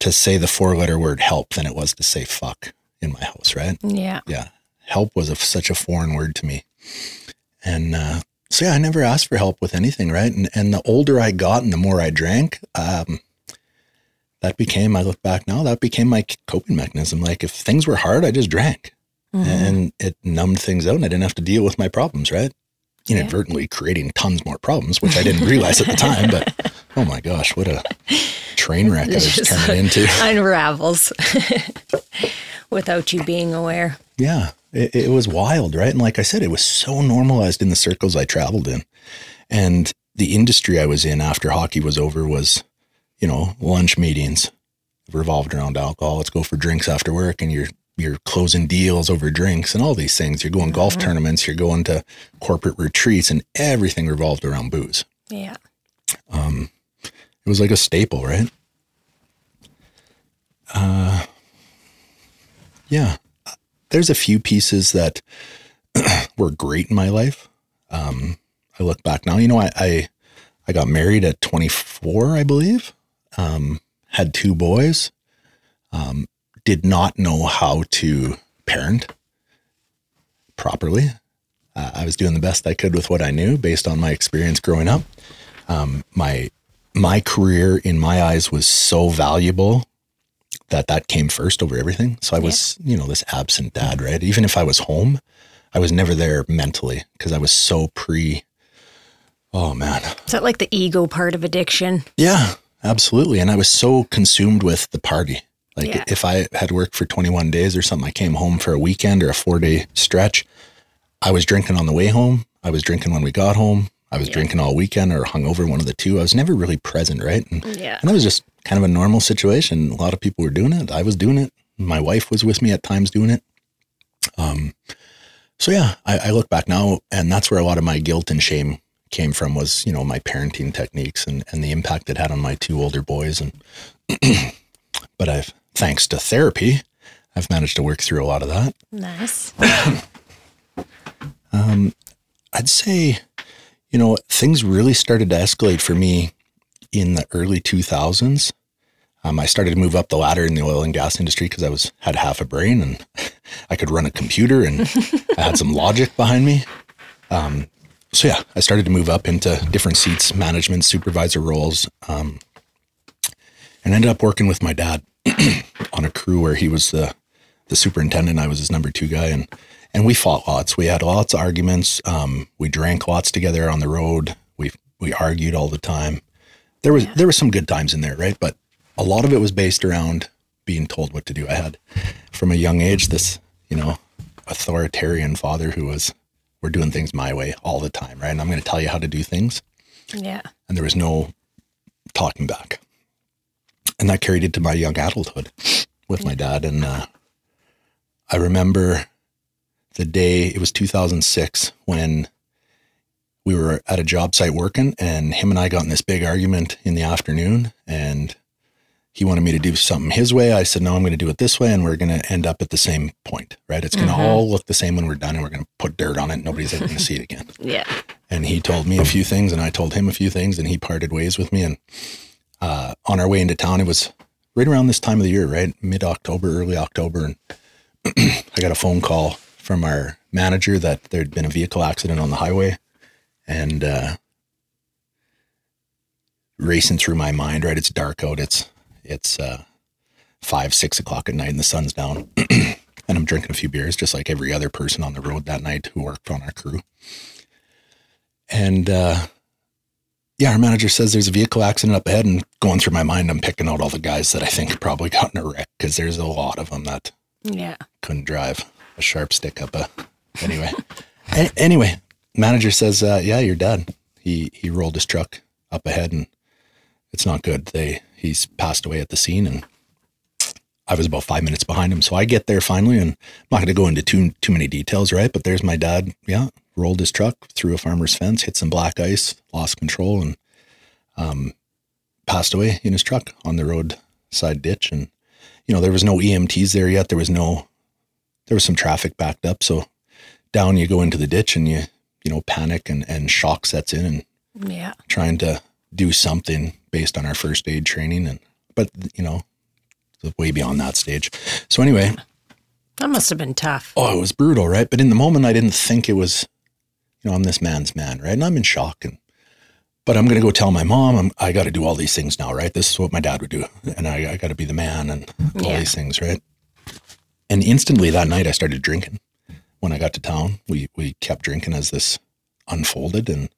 to say the four letter word help than it was to say fuck in my house, right? Yeah. Yeah. Help was a, such a foreign word to me. And, uh, so yeah, I never asked for help with anything, right? And, and the older I got and the more I drank, um, that became, I look back now, that became my coping mechanism. Like if things were hard, I just drank mm-hmm. and it numbed things out and I didn't have to deal with my problems, right? Inadvertently creating tons more problems, which I didn't realize at the time, but oh my gosh, what a train wreck I was Just turning into. Unravels without you being aware. Yeah, it, it was wild, right? And like I said, it was so normalized in the circles I traveled in. And the industry I was in after hockey was over was, you know, lunch meetings revolved around alcohol. Let's go for drinks after work and you're you're closing deals over drinks and all these things. You're going golf tournaments, you're going to corporate retreats and everything revolved around booze. Yeah. It was like a staple, right? Uh yeah. There's a few pieces that were great in my life. Um I look back now, you know, I I, I got married at 24, I believe. Um had two boys. Um did not know how to parent properly. Uh, I was doing the best I could with what I knew based on my experience growing up. Um, my my career in my eyes was so valuable that that came first over everything. So I was, you know, this absent dad, right? Even if I was home, I was never there mentally because I was so pre. Oh man, Is that like the ego part of addiction? yeah, absolutely. And I was so consumed with the party. Like Yeah. if I had worked for 21 days or something, I came home for a weekend or a four day stretch. I was drinking on the way home. I was drinking when we got home. I was drinking all weekend or hungover, one of the two. I was never really present, right? And, Yeah. and it was just kind of a normal situation. A lot of people were doing it. I was doing it. My wife was with me at times doing it. Um, so yeah, I, I look back now, and that's where a lot of my guilt and shame came from. Was you know my parenting techniques and and the impact it had on my two older boys. And but I've thanks to therapy, I've managed to work through a lot of that. Nice. I'd say, you know, things really started to escalate for me in the early 2000s. Um, I started to move up the ladder in the oil and gas industry because I was had half a brain and I could run a computer and I had some logic behind me. Um, so yeah, I started to move up into different seats, management, supervisor roles, um, and ended up working with my dad on a crew where he was the the superintendent. I was his number two guy, and and we fought lots. We had lots of arguments. Um, we drank lots together on the road. We we argued all the time. There was there was some good times in there, right? But a lot of it was based around being told what to do. I had from a young age this, you know, authoritarian father who was we're doing things my way all the time, right? And I'm going to tell you how to do things, Yeah. and there was no talking back. And that carried into my young adulthood with my dad. And uh, I remember the day, it was 2006, when we were at a job site working, and him and I got in this big argument in the afternoon. And he wanted me to do something his way. I said, no, I'm going to do it this way. And we're going to end up at the same point, right? It's going to all look the same when we're done, and we're going to put dirt on it. Nobody's ever going to see it again Yeah. and he told me a few things and I told him a few things and he parted ways with me and uh, on our way into town it was right around this time of the year right mid October early October and I got a phone call from our manager that there'd been a vehicle accident on the highway and uh, racing through my mind right it's dark out it's it's uh, five six o'clock at night and the sun's down and I'm drinking a few beers just like every other person on the road that night who worked on our crew and uh, yeah, our manager says there's a vehicle accident up ahead, and going through my mind, I'm picking out all the guys that I think probably got in a wreck because there's a lot of them that Yeah. couldn't drive a sharp stick up a. Anyway, A- anyway, manager says, uh, yeah, your dad. He he rolled his truck up ahead, and it's not good. They he's passed away at the scene, and I was about five minutes behind him. So I get there finally, and I'm not going to go into too too many details, right? But there's my dad. Yeah, rolled his truck through a farmer's fence, hit some black ice, lost control, and um, passed away in his truck on the roadside ditch. And you know there was no EMTs there yet. There was no there was some traffic backed up. So down you go into the ditch, and you you know panic and and shock sets in, and Yeah. trying to do something based on our first aid training and but you know way beyond that stage. So anyway. That must have been tough. oh it was brutal right? But in the moment i didn't think it was you know i'm this man's man right? And i'm in shock and but i'm going to go tell my mom. I'm, i got to do all these things now right? This is what my dad would do. And i, I got to be the man and all Yeah. these things right? And instantly that night i started drinking. When i got to town we we kept drinking as this unfolded and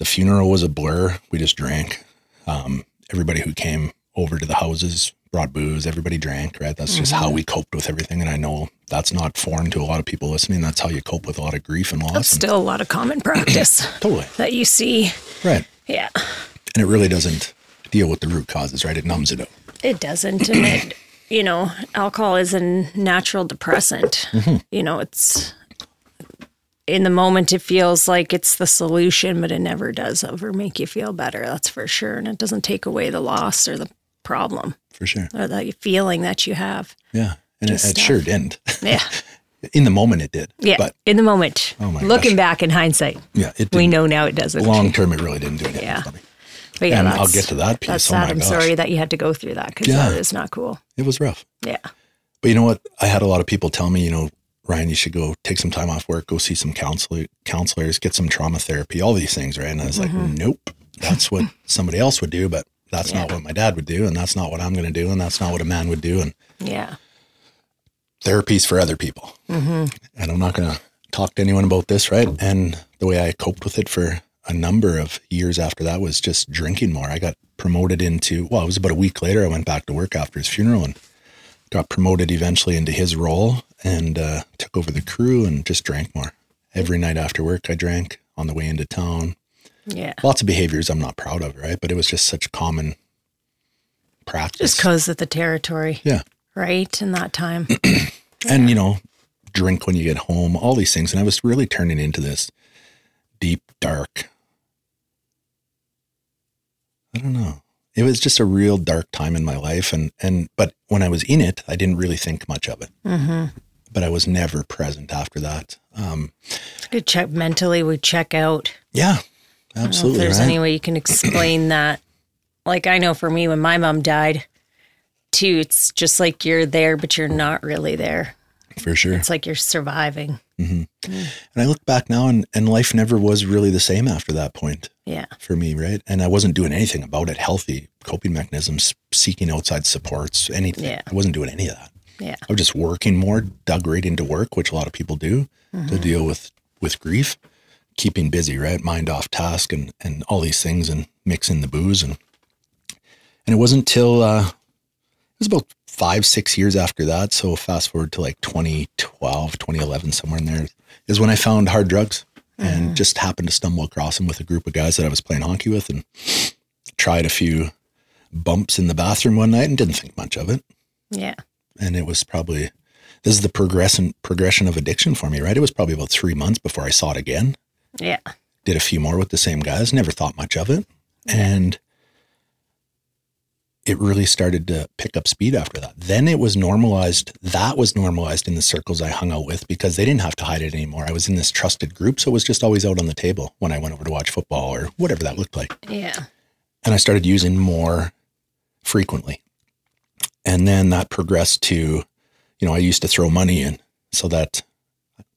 the funeral was a blur we just drank um, everybody who came over to the houses brought booze everybody drank right that's just Mm-hmm. how we coped with everything and i know that's not foreign to a lot of people listening that's how you cope with a lot of grief and loss That's and- still a lot of common practice totally that you see. right Yeah. and it really doesn't deal with the root causes right it numbs it up. It doesn't. And it, you know, alcohol is a natural depressant. Mm-hmm. You know, it's in the moment, it feels like it's the solution, but it never does ever make you feel better. That's for sure. And it doesn't take away the loss or the problem for sure or the feeling that you have. yeah and it, it sure didn't Yeah. in the moment it did Yeah. but in the moment. Oh my Looking gosh. back in hindsight, yeah it we know now it doesn't. long term it really didn't do anything Yeah. But yeah, and I'll get to that piece. That's Oh sad. I'm gosh. sorry that you had to go through that because Yeah. that is not cool. it was rough Yeah. But you know what? I had a lot of people tell me, you know, Ryan, you should go take some time off work, go see some counselor, counselors, get some trauma therapy, all these things, right? And I was like, mm-hmm. nope, that's what somebody else would do, but that's not what my dad would do, and that's not what I'm going to do, and that's not what a man would do, and Yeah. therapy's for other people. Mm-hmm. And I'm not going to talk to anyone about this, right? And the way I coped with it for a number of years after that was just drinking more. I got promoted into, well, it was about a week later. I went back to work after his funeral and got promoted eventually into his role and uh, took over the crew and just drank more. Every night after work, I drank on the way into town. Yeah. Lots of behaviors I'm not proud of, right? But it was just such common practice. Just because of the territory, yeah. right? In that time. and you know drink when you get home all these things and i was really turning into this deep dark i don't know it was just a real dark time in my life and and but when i was in it i didn't really think much of it mm-hmm. But i was never present after that um Good check mentally. We check out. yeah I don't know if absolutely there's right? any way you can explain that. Like I know for me, when my mom died, too, it's just like you're there, but you're not really there. for sure It's like you're surviving. and i look back now and and life never was really the same after that point Yeah. for me, right? And I wasn't doing anything about it. Healthy coping mechanisms, seeking outside supports, anything. Yeah. I wasn't doing any of that. Yeah. I was just working more, dug right into work, which a lot of people do to deal with with grief, keeping busy, right? Mind off task and and all these things, and mixing the booze and and it wasn't till uh, it was about five, six years after that. So fast forward to like 2012, 2011, somewhere in there is when I found hard drugs and just happened to stumble across them with a group of guys that I was playing hockey with and tried a few bumps in the bathroom one night and didn't think much of it. Yeah. And it was probably, this is the progression, progression of addiction for me, right? It was probably about three months before I saw it again Yeah. did a few more with the same guys, never thought much of it. And it really started to pick up speed after that. Then it was normalized. That was normalized in the circles I hung out with because they didn't have to hide it anymore. I was in this trusted group. So it was just always out on the table when I went over to watch football or whatever that looked like. Yeah. And I started using more frequently. And then that progressed to, you know, I used to throw money in so that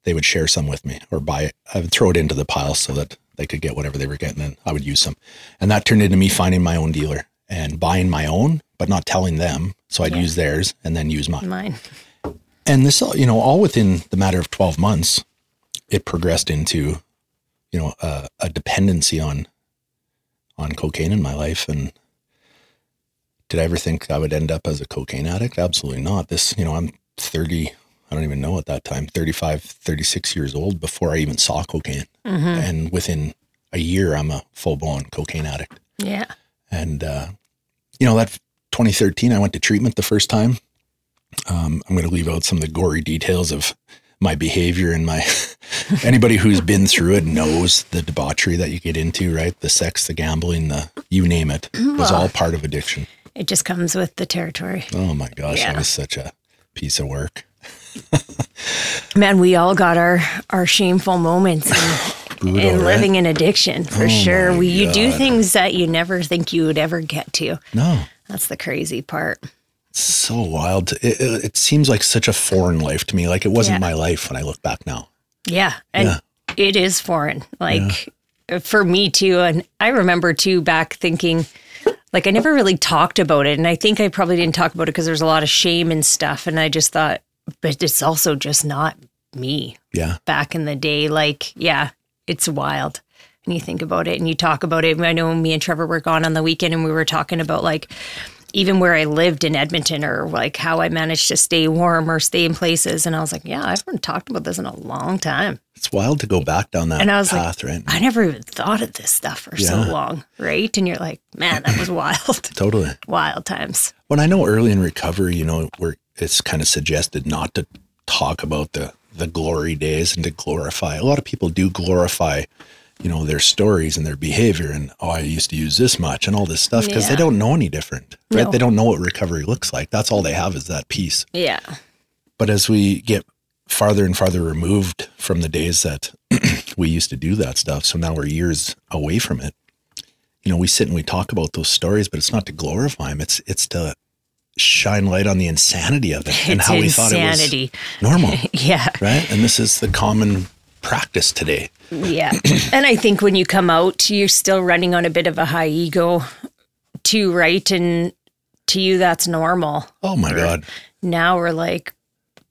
they would share some with me or buy it. I would throw it into the pile so that they could get whatever they were getting and I would use some. And that turned into me finding my own dealer and buying my own, but not telling them. So I'd Yeah. use theirs and then use mine. Mine. And this, all- you know, all within the matter of 12 months, it progressed into, you know, a, a dependency on, on cocaine in my life. And did I ever think I would end up as a cocaine addict? Absolutely not. This, you know, I'm 30, I don't even know at that time, 35, 36 years old before I even saw cocaine. And within a year, I'm a full blown cocaine addict. Yeah. And, uh, you know, that 2013, I went to treatment the first time. Um, I'm going to leave out some of the gory details of my behavior and my, anybody who's been through it knows the debauchery that you get into, right? The sex, the gambling, the, you name it, was all part of addiction. It just comes with the territory. Oh my gosh, Yeah. that was such a piece of work. Man, we all got our our shameful moments in, in right? living in addiction for Oh sure. We you do things that you never think you would ever get to. No, That's the crazy part. it's so wild. It, it, it seems like such a foreign life to me. Like it wasn't Yeah. my life when I look back now. Yeah. And Yeah. it is foreign. Like for me too. And I remember too back thinking, like, I never really talked about it. And I think I probably didn't talk about it because there's a lot of shame and stuff. And I just thought, but it's also just not me Yeah. back in the day. Like, yeah, it's wild. And you think about it and you talk about it. I know me and Trevor were gone on the weekend and we were talking about like even where I lived in Edmonton or like how I managed to stay warm or stay in places. And I was like, yeah, I haven't talked about this in a long time. It's wild to go back down that And I was path, like, right? I never even thought of this stuff for Yeah. so long, right? And you're like, man, that was wild, Totally. wild times. When I know early in recovery, you know, where it's kind of suggested not to talk about the the glory days and to glorify. A lot of people do glorify, you know, their stories and their behavior and oh, I used to use this much and all this stuff because they don't know any different. Right? No. They don't know what recovery looks like. That's all they have is that piece. Yeah. But as we get farther and farther removed from the days that we used to do that stuff, so now we're years away from it. You know, we sit and we talk about those stories, but it's not to glorify them. It's it's to shine light on the insanity of it and It's how we thought it insanity. was normal, Yeah. right? And this is the common practice today. Yeah. and I think when you come out, you're still running on a bit of a high ego too, right? And to you, that's normal. Oh my God. Now we're like,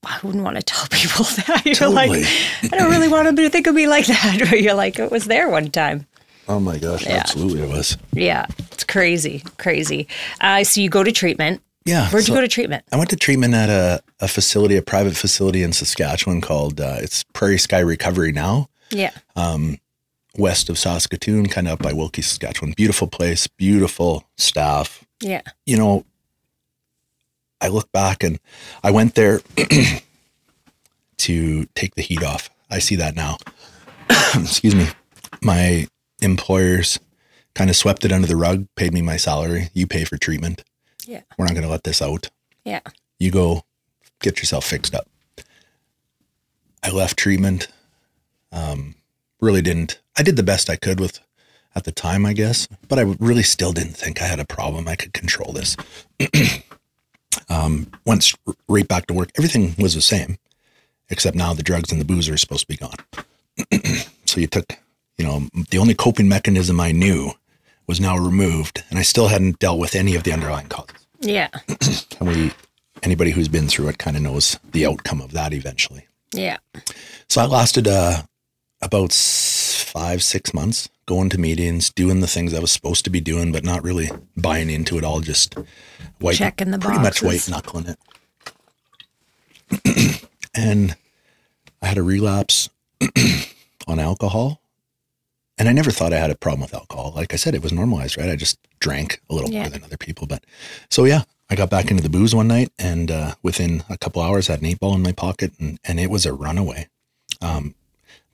I wouldn't want to tell people that. You're Totally. like, I don't really want them to think of me like that. But you're like, it was there one time. Oh my gosh. Yeah. Absolutely it was. Yeah. It's crazy, crazy. Uh, so you go to treatment. Yeah. Where'd so- you go to treatment? I went to treatment at a, a facility, a private facility in Saskatchewan called uh, it's Prairie Sky Recovery now. Yeah. Um, west of Saskatoon, kind of up by Wilkie, Saskatchewan. Beautiful place, beautiful staff. Yeah. You know, I look back and I went there to take the heat off. I see that now. Excuse me. My employers kind of swept it under the rug, paid me my salary. You pay for treatment. Yeah. We're not going to let this out. Yeah. You go get yourself fixed up. I left treatment. Um, really didn't. I did the best I could with at the time, I guess, but I really still didn't think I had a problem. I could control this. um, went right back to work. Everything was the same, except now the drugs and the booze are supposed to be gone. so you took, you know, the only coping mechanism I knew was now removed, and I still hadn't dealt with any of the underlying causes Yeah. and we anybody who's been through it kind of knows the outcome of that eventually Yeah. so I lasted uh, about five, six months going to meetings, doing the things I was supposed to be doing, but not really buying into it all. Just white, Checking the pretty much white knuckling it. and I had a relapse on alcohol. And I never thought I had a problem with alcohol. Like I said, it was normalized, right? I just drank a little Yeah. more than other people. But so, yeah, I got back into the booze one night and uh, within a couple hours, I had an eight ball in my pocket and, and it was a runaway. Um,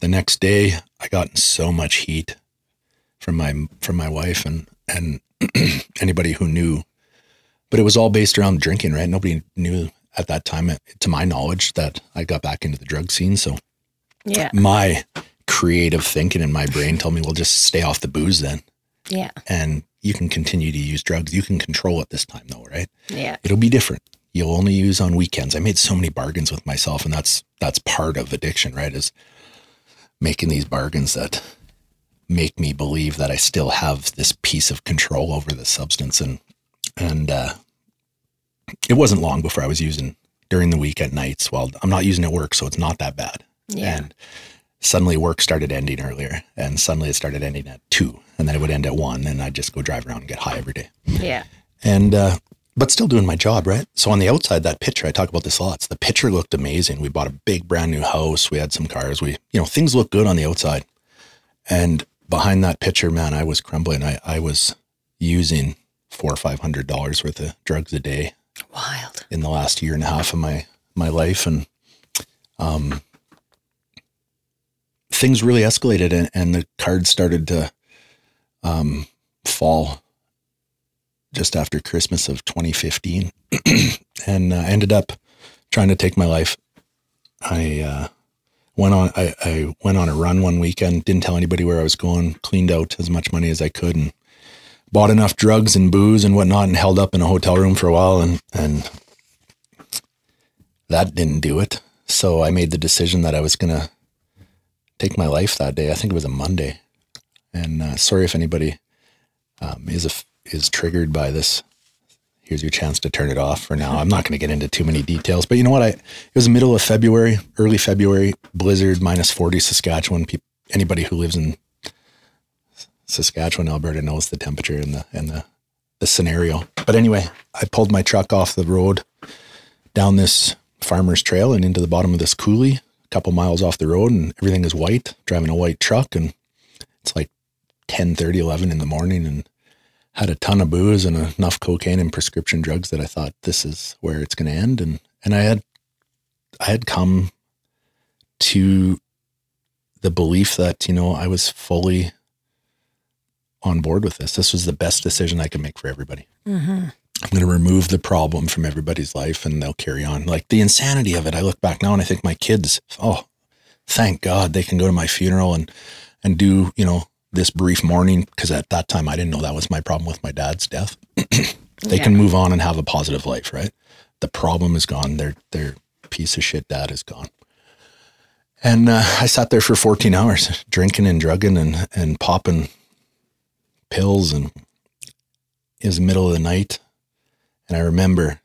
the next day, I got in so much heat from my from my wife and and anybody who knew. But it was all based around drinking, right? Nobody knew at that time, to my knowledge, that I got back into the drug scene. So Yeah. my creative thinking in my brain told me, well, just stay off the booze then. Yeah. And you can continue to use drugs. You can control it this time, though, right? Yeah. It'll be different. You'll only use on weekends. I made so many bargains with myself, and that's that's part of addiction, right? Is making these bargains that make me believe that I still have this piece of control over the substance, and and uh, it wasn't long before I was using during the week at nights. Well, I'm not using at work, so it's not that bad. Yeah. And suddenly work started ending earlier, and suddenly it started ending at two, and then it would end at one, and I'd just go drive around and get high every day Yeah. and uh, but still doing my job, right? So on the outside, that picture I talk about this a lot. so the picture looked amazing. We bought a big brand new house. We had some cars. We, you know, things look good on the outside. And behind that picture, man, I was crumbling. I, I was using four or five hundred dollars worth of drugs a day Wild. in the last year and a half of my my life, and um, things really escalated, and, and the cards started to um, fall just after Christmas of 2015, and uh, ended up trying to take my life. I uh, went on I, I went on a run one weekend, didn't tell anybody where I was going, cleaned out as much money as I could, and bought enough drugs and booze and whatnot, and held up in a hotel room for a while, and and that didn't do it. So I made the decision that I was gonna take my life that day. I think it was a Monday, and uh, sorry if anybody um, is a, is triggered by this. Here's your chance to turn it off for now. I'm not going to get into too many details, but you know what? I it was middle of February, early February, blizzard, minus 40, Saskatchewan. Peop anybody who lives in Saskatchewan, Alberta knows the temperature and the and the the scenario. But anyway, I pulled my truck off the road down this farmer's trail and into the bottom of this coulee, a couple miles off the road, and everything is white. Driving a white truck, and it's like 10, 30, 11 in the morning, and had a ton of booze and enough cocaine and prescription drugs that I thought this is where it's going to end. And and I had I had come to the belief that you know I was fully on board with this. This was the best decision I could make for everybody. Mm-hmm. I'm going to remove the problem from everybody's life and they'll carry on. Like the insanity of it. I look back now and I think my kids, oh, thank God they can go to my funeral and, and do, you know, this brief mourning. Cause at that time I didn't know that was my problem with my dad's death. they can move on and have a positive life, right? The problem is gone. Their, their piece of shit dad is gone. And uh, I sat there for 14 hours drinking and drugging and, and popping pills and it was the middle of the night. And I remember,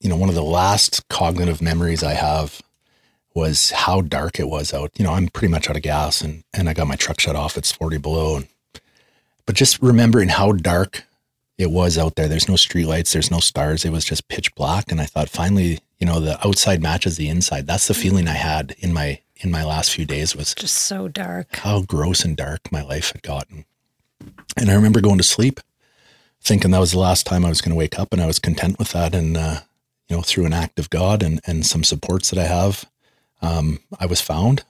you know, one of the last cognitive memories I have was how dark it was out. You know, I'm pretty much out of gas and, and I got my truck shut off. It's 40 below. And, but just remembering how dark it was out there. There's no streetlights, there's no stars. It was just pitch black. And I thought finally, you know, the outside matches the inside. That's the feeling I had in my in my last few days was Just so dark. how gross and dark my life had gotten. And I remember going to sleep thinking that was the last time I was going to wake up and I was content with that. And, uh, you know, through an act of God and, and some supports that I have, um, I was found.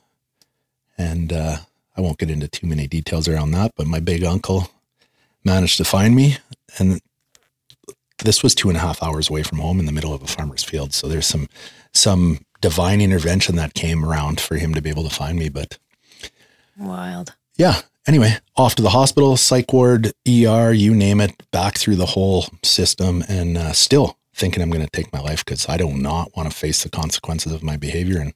And uh, I won't get into too many details around that, but my big uncle managed to find me. And this was two and a half hours away from home in the middle of a farmer's field. So there's some, some divine intervention that came around for him to be able to find me. But Wild. yeah. Anyway, off to the hospital, psych ward, ER, you name it, back through the whole system, and uh, still thinking I'm going to take my life because I do not want to face the consequences of my behavior. And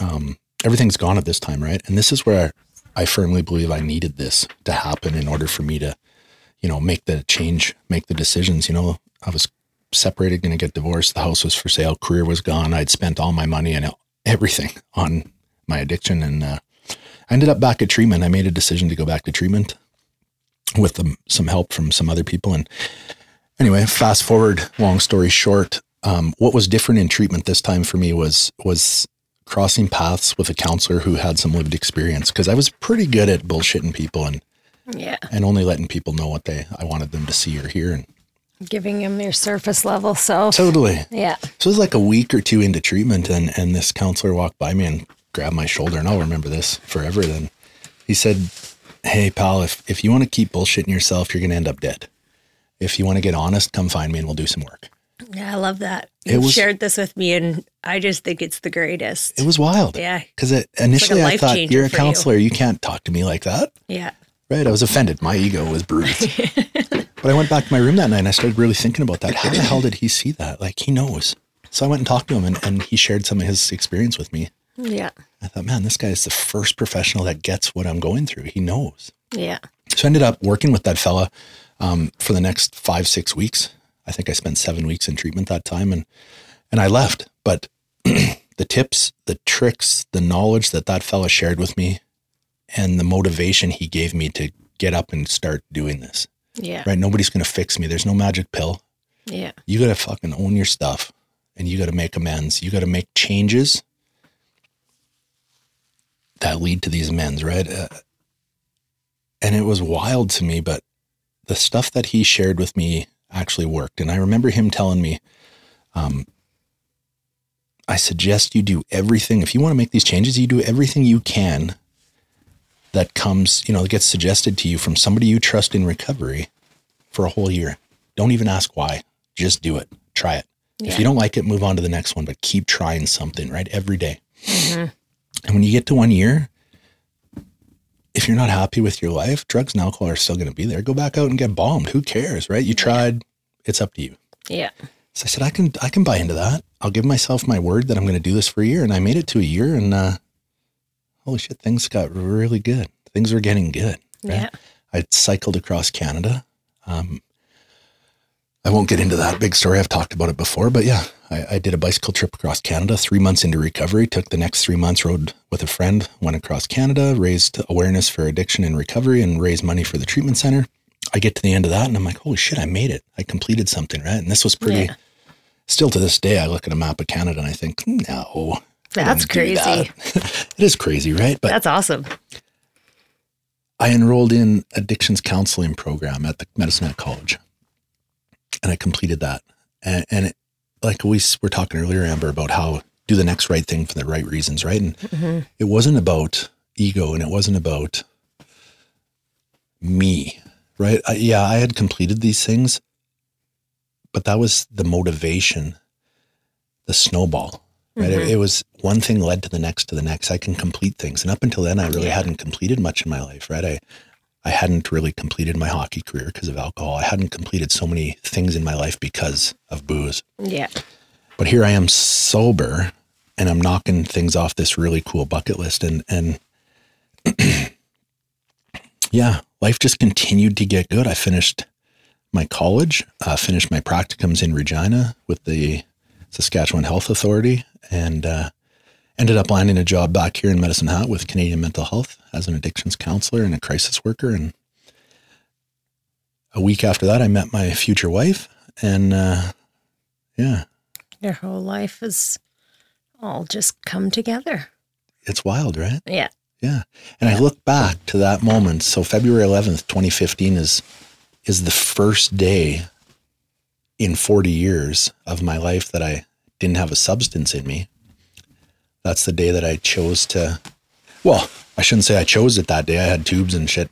um, everything's gone at this time, right? And this is where I firmly believe I needed this to happen in order for me to, you know, make the change, make the decisions. You know, I was separated, going to get divorced. The house was for sale. Career was gone. I'd spent all my money and everything on my addiction, and uh, I ended up back at treatment. I made a decision to go back to treatment with um, some help from some other people. And anyway, fast forward, long story short, um, what was different in treatment this time for me was was crossing paths with a counselor who had some lived experience because I was pretty good at bullshitting people and Yeah. and only letting people know what they I wanted them to see or hear. And Giving them your surface level self. totally. yeah. So it was like a week or two into treatment, and and this counselor walked by me and grabbed my shoulder, and I'll remember this forever. Then he said, "Hey, pal, if if you want to keep bullshitting yourself, you're gonna end up dead. If you want to get honest, come find me, and we'll do some work." Yeah, I love that. It You was- shared this with me, and I just think it's the greatest. It was wild. Yeah. Because initially I thought you're a for you." counselor, you. can't talk to me like that, yeah. right? I was offended. My ego was bruised. but I went back to my room that night and I started really thinking about that. How the hell did he see that? Like he knows. So I went and talked to him, and, and he shared some of his experience with me. Yeah. I thought, man, this guy is the first professional that gets what I'm going through. He knows. Yeah. So I ended up working with that fella um, for the next five, six weeks. I think I spent seven weeks in treatment that time, and and I left. But the tips, the tricks, the knowledge that that fella shared with me, and the motivation he gave me to get up and start doing this. Yeah. Right? Nobody's going to fix me. There's no magic pill. Yeah. You got to fucking own your stuff, and you got to make amends. You got to make changes that lead to these amends, right? Uh, and it was wild to me, but the stuff that he shared with me actually worked. And I remember him telling me, um, I suggest you do everything. If you want to make these changes, you do everything you can that comes, you know, that gets suggested to you from somebody you trust in recovery for a whole year. Don't even ask why. Just do it. Try it. If you don't like it, move on to the next one, but keep trying something, right? Every day. And when you get to one year, if you're not happy with your life, drugs and alcohol are still going to be there. Go back out and get bombed. Who cares, right? You tried. It's up to you. Yeah. So I said, I can, I can buy into that. I'll give myself my word that I'm going to do this for a year. And I made it to a year and, uh, holy shit, things got really good. Things were getting good. right? Yeah. I cycled across Canada. Um, I won't get into that big story. I've talked about it before, but yeah, I, I did a bicycle trip across Canada. Three months into recovery, took the next three months, rode with a friend, went across Canada, raised awareness for addiction and recovery, and raised money for the treatment center. I get to the end of that, and I'm like, holy shit, I made it! I completed something, right? And this was pretty. Yeah. Still to this day, I look at a map of Canada and I think, no, That's crazy. that." it is crazy, right? But That's awesome. I enrolled in addictions counseling program at the Medicine Hat College, and I completed that. And, and it, like we were talking earlier, Amber, about how do the next right thing for the right reasons, right? And mm-hmm. it wasn't about ego, and it wasn't about me, right? I, yeah, I had completed these things, but that was the motivation, the snowball. Right. It, mm-hmm. it was one thing led to the next to the next. I can complete things. And up until then, I really hadn't completed much in my life. Right. I, I hadn't really completed my hockey career because of alcohol. I hadn't completed so many things in my life because of booze. Yeah. But here I am sober and I'm knocking things off this really cool bucket list. And, and yeah, life just continued to get good. I finished my college, uh, finished my practicums in Regina with the Saskatchewan Health Authority, and uh, ended up landing a job back here in Medicine Hat with Canadian Mental Health as an addictions counselor and a crisis worker. And a week after that, I met my future wife, and uh, yeah, Your whole life has all just come together. it's wild, right? Yeah. Yeah. And I look back to that moment. So February 11th, 2015 is is the first day in 40 years of my life that I didn't have a substance in me. That's the day that I chose to well, I shouldn't say I chose it that day. I had tubes and shit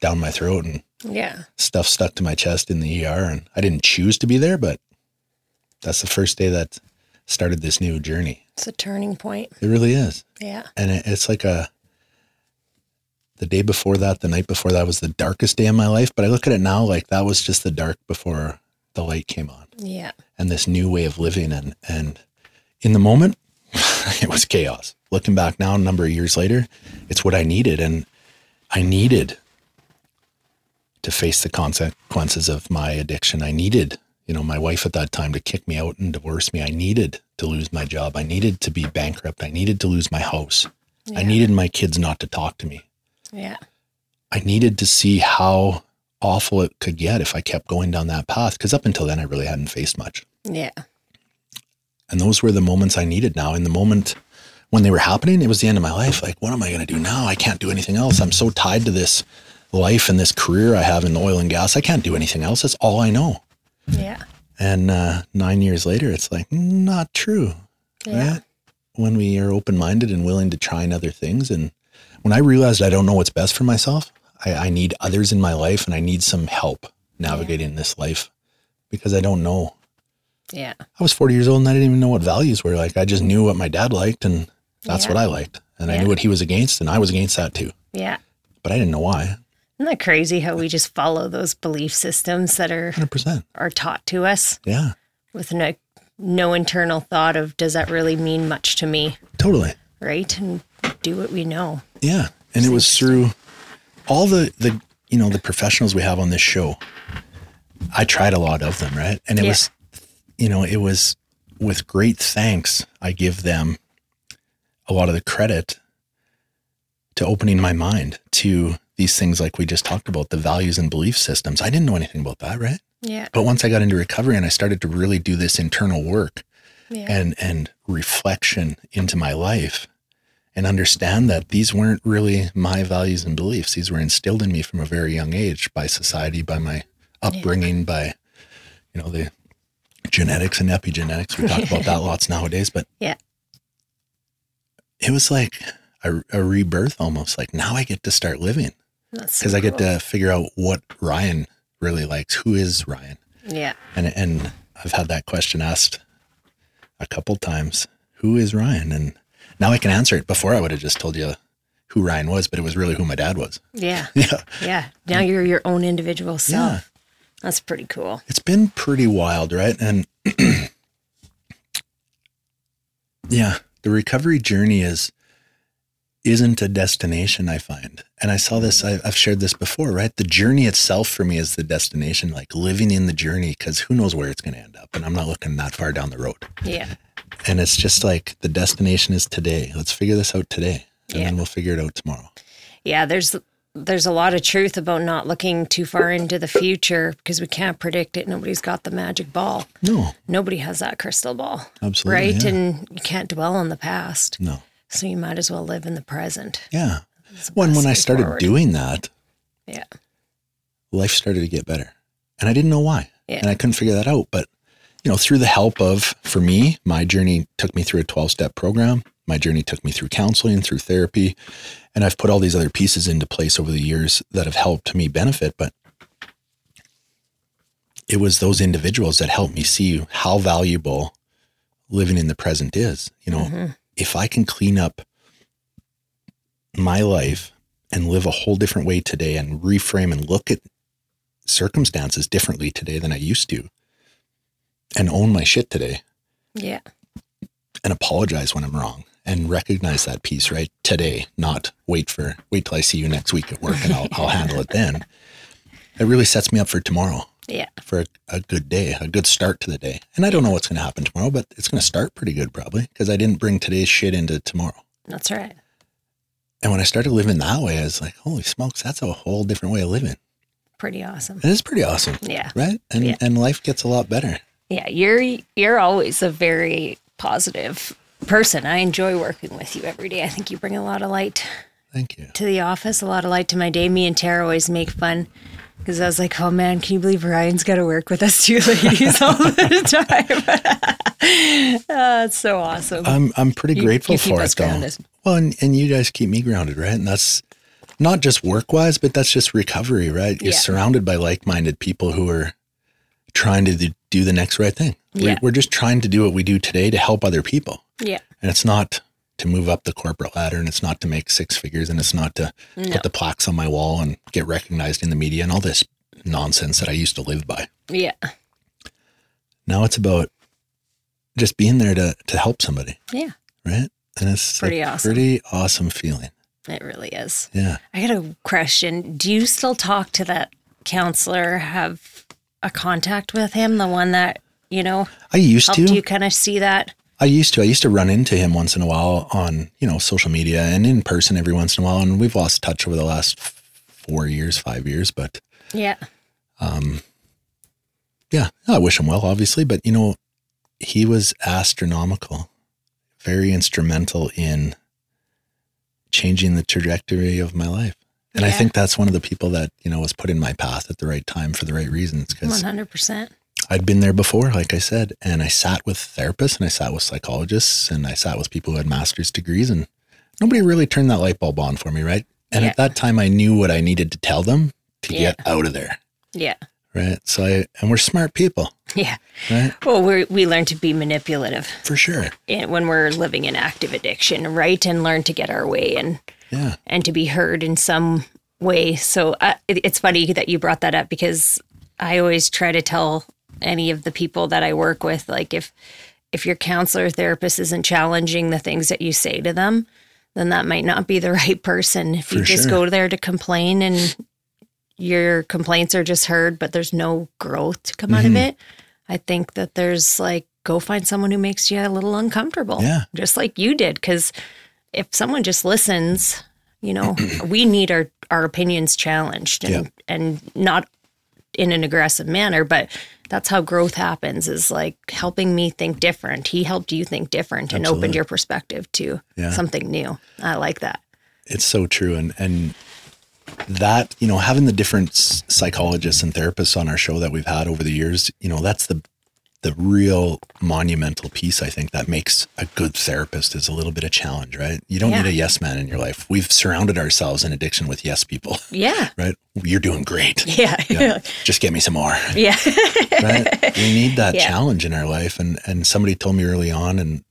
down my throat and Yeah. stuff stuck to my chest in the ER and I didn't choose to be there, but that's the first day that started this new journey. It's a turning point. It really is Yeah. and it, it's like a the day before that the night before that was the darkest day of my life but i look at it now like that was just the dark before the light came on Yeah. and this new way of living and and in the moment it was chaos looking back now a number of years later it's what i needed and i needed to face the consequences of my addiction i needed you know my wife at that time to kick me out and divorce me i needed to lose my job i needed to be bankrupt i needed to lose my house I needed my kids not to talk to me. Yeah. I needed to see how awful it could get if I kept going down that path. Because up until then, I really hadn't faced much. Yeah. And those were the moments I needed now. In the moment when they were happening, it was the end of my life. Like, what am I going to do now? I can't do anything else. I'm so tied to this life and this career I have in oil and gas. I can't do anything else. That's all I know. Yeah. And uh, nine years later, it's like, not true. Yeah. Right? When we are open minded and willing to try other things. And when I realized I don't know what's best for myself, I, I need others in my life and I need some help navigating this life because I don't know. Yeah. I was 40 years old and I didn't even know what values were. Like, I just knew what my dad liked and that's Yeah. what I liked. And I knew what he was against and I was against that too. Yeah. But I didn't know why. Isn't that crazy how we just follow those belief systems that are 100%. are taught to us Yeah, with no no internal thought of does that really mean much to me, totally. right? And do what we know. Yeah. And it was through all the, the, you know, the professionals we have on this show. I tried a lot of them, right? And it Yeah. was, you know, it was with great thanks. I give them a lot of the credit to opening my mind to these things like we just talked about, the values and belief systems. I didn't know anything about that, right? Yeah. But once I got into recovery and I started to really do this internal work Yeah. and and reflection into my life and understand that these weren't really my values and beliefs. These were instilled in me from a very young age by society, by my upbringing, by you know the genetics and epigenetics. We talk about that lots nowadays, but yeah. it was like a, a rebirth almost. Like now I get to start living because so I get to figure out what Ryan really likes. Who is Ryan? Yeah. And and I've had that question asked a couple times. Who is Ryan? And now I can answer it. Before I would have just told you who Ryan was, but it was really who my dad was. Yeah. Yeah. Yeah. Now you're your own individual self. That's pretty cool. It's been pretty wild, right? And yeah, the recovery journey is isn't a destination i find and i saw this I, i've shared this before right the journey itself for me is the destination like living in the journey because who knows where it's going to end up and i'm not looking that far down the road Yeah. And it's just like the destination is today. Let's figure this out today. And Yeah. then we'll figure it out tomorrow. Yeah, there's there's a lot of truth about not looking too far into the future because we can't predict it. Nobody's got the magic ball. No, Nobody has that crystal ball. Absolutely, Right? yeah. And you can't dwell on the past. no. So you might as well live in the present. Yeah. When when I started forward. doing that, Yeah. life started to get better. And I didn't know why. Yeah. And I couldn't figure that out. But, you know, through the help of, for me, my journey took me through a 12 step program. My journey took me through counseling, through therapy. And I've put all these other pieces into place over the years that have helped me benefit. But it was those individuals that helped me see how valuable living in the present is. You know, mm-hmm. if I can clean up my life and live a whole different way today and reframe and look at circumstances differently today than I used to and own my shit today Yeah. and apologize when I'm wrong and recognize that piece right today, not wait for wait till I see you next week at work and I'll, I'll handle it then. It really sets me up for tomorrow Yeah. for a, a good day, a good start to the day. And I don't know what's going to happen tomorrow, but it's going to start pretty good probably because I didn't bring today's shit into tomorrow. That's right. And when I started living that way, I was like, holy smokes, that's a whole different way of living. Pretty awesome. It is pretty awesome, Yeah. right? And Yeah. and life gets a lot better. Yeah. You're you're always a very positive person. I enjoy working with you every day. I think you bring a lot of light Thank you. to the office, a lot of light to my day. Me and Tara always make fun because I was like, oh man, can you believe Ryan's got to work with us two ladies all the time? oh, it's so awesome. I'm I'm pretty You- grateful you for it though. grounded. Well, and, and you guys keep me grounded, right? And that's not just work wise, but that's just recovery, right? You're Yeah. surrounded by like minded people who are trying to do- do the next right thing. Yeah. We're, we're just trying to do what we do today to help other people. Yeah. And it's not to move up the corporate ladder and it's not to make six figures and it's not to No. put the plaques on my wall and get recognized in the media and all this nonsense that I used to live by. Yeah. Now it's about just being there to to help somebody, Yeah. right? And it's Pretty a awesome. pretty awesome feeling. It really is. Yeah. I got a question. Do you still talk to that counselor? Have a contact with him? The one that, you know, I used to. you kind of see that? I used to. I used to run into him once in a while on, you know, social media and in person every once in a while. And we've lost touch over the last four years, five years. But Yeah. Um, yeah, I wish him well, obviously. But, you know, he was astronomical, very instrumental in changing the trajectory of my life. And I think that's one of the people that, you know, was put in my path at the right time for the right reasons. Because 100%. I'd been there before, like I said, and I sat with therapists and I sat with psychologists and I sat with people who had master's degrees and nobody really turned that light bulb on for me, right? And Yeah. at that time I knew what I needed to tell them to Yeah. get out of there. Yeah. Right. So I and we're smart people, Yeah. right? Well, we we learn to be manipulative For sure. in- when we're living in active addiction, right? And learn to get our way and Yeah. and to be heard in some way. So uh, it, it's funny that you brought that up because I always try to tell any of the people that I work with, like if if your counselor or therapist isn't challenging the things that you say to them, then that might not be the right person. If you just sure. go there to complain and your complaints are just heard, but there's no growth to come out of Mm-hmm. it, I think that there's like go find someone who makes you a little uncomfortable. Yeah. Just like you did. Cause if someone just listens, you know, we need our, our opinions challenged and, and not in an aggressive manner, but that's how growth happens is like helping me think different. He helped you think different and opened your perspective to Yeah. something new. I like that. It's so true. And and that, you know, having the different psychologists and therapists on our show that we've had over the years, you know, that's the the real monumental piece I think that makes a good therapist is a little bit of challenge, right? You don't Yeah. need a yes man in your life. We've surrounded ourselves in addiction with yes people, Yeah. right? You're doing great. Yeah. Yeah. Just get me some more. Yeah. Right? we need that Yeah. challenge in our life. And and somebody told me early on and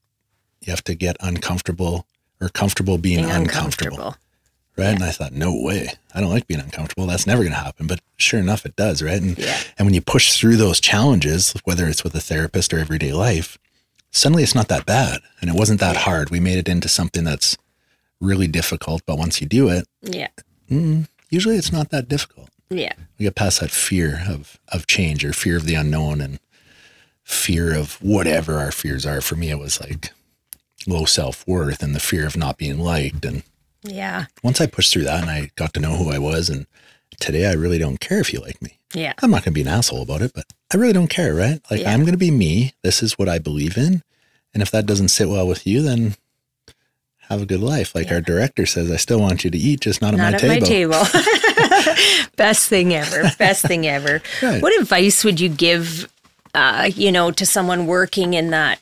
you have to get uncomfortable or comfortable being, Being uncomfortable. uncomfortable. Right. And I thought, no way. I don't like being uncomfortable. That's never going to happen. But sure enough, it does. Right. And, Yeah. and when you push through those challenges, whether it's with a therapist or everyday life, suddenly it's not that bad. And it wasn't that hard. We made it into something that's really difficult. But once you do it, Yeah. Mm, usually it's not that difficult. Yeah. We get past that fear of, of change or fear of the unknown and fear of whatever our fears are. For me, it was like low self worth and the fear of not being liked. And Yeah. once I pushed through that and I got to know who I was, and today I really don't care if you like me. Yeah. I'm not going to be an asshole about it, but I really don't care, right? Like Yeah. I'm going to be me. This is what I believe in. And if that doesn't sit well with you, then have a good life. Like our director says, I still want you to eat, just not, Not at at my table. my table. Best thing ever. Best thing ever. Right. What advice would you give, uh, you know, to someone working in that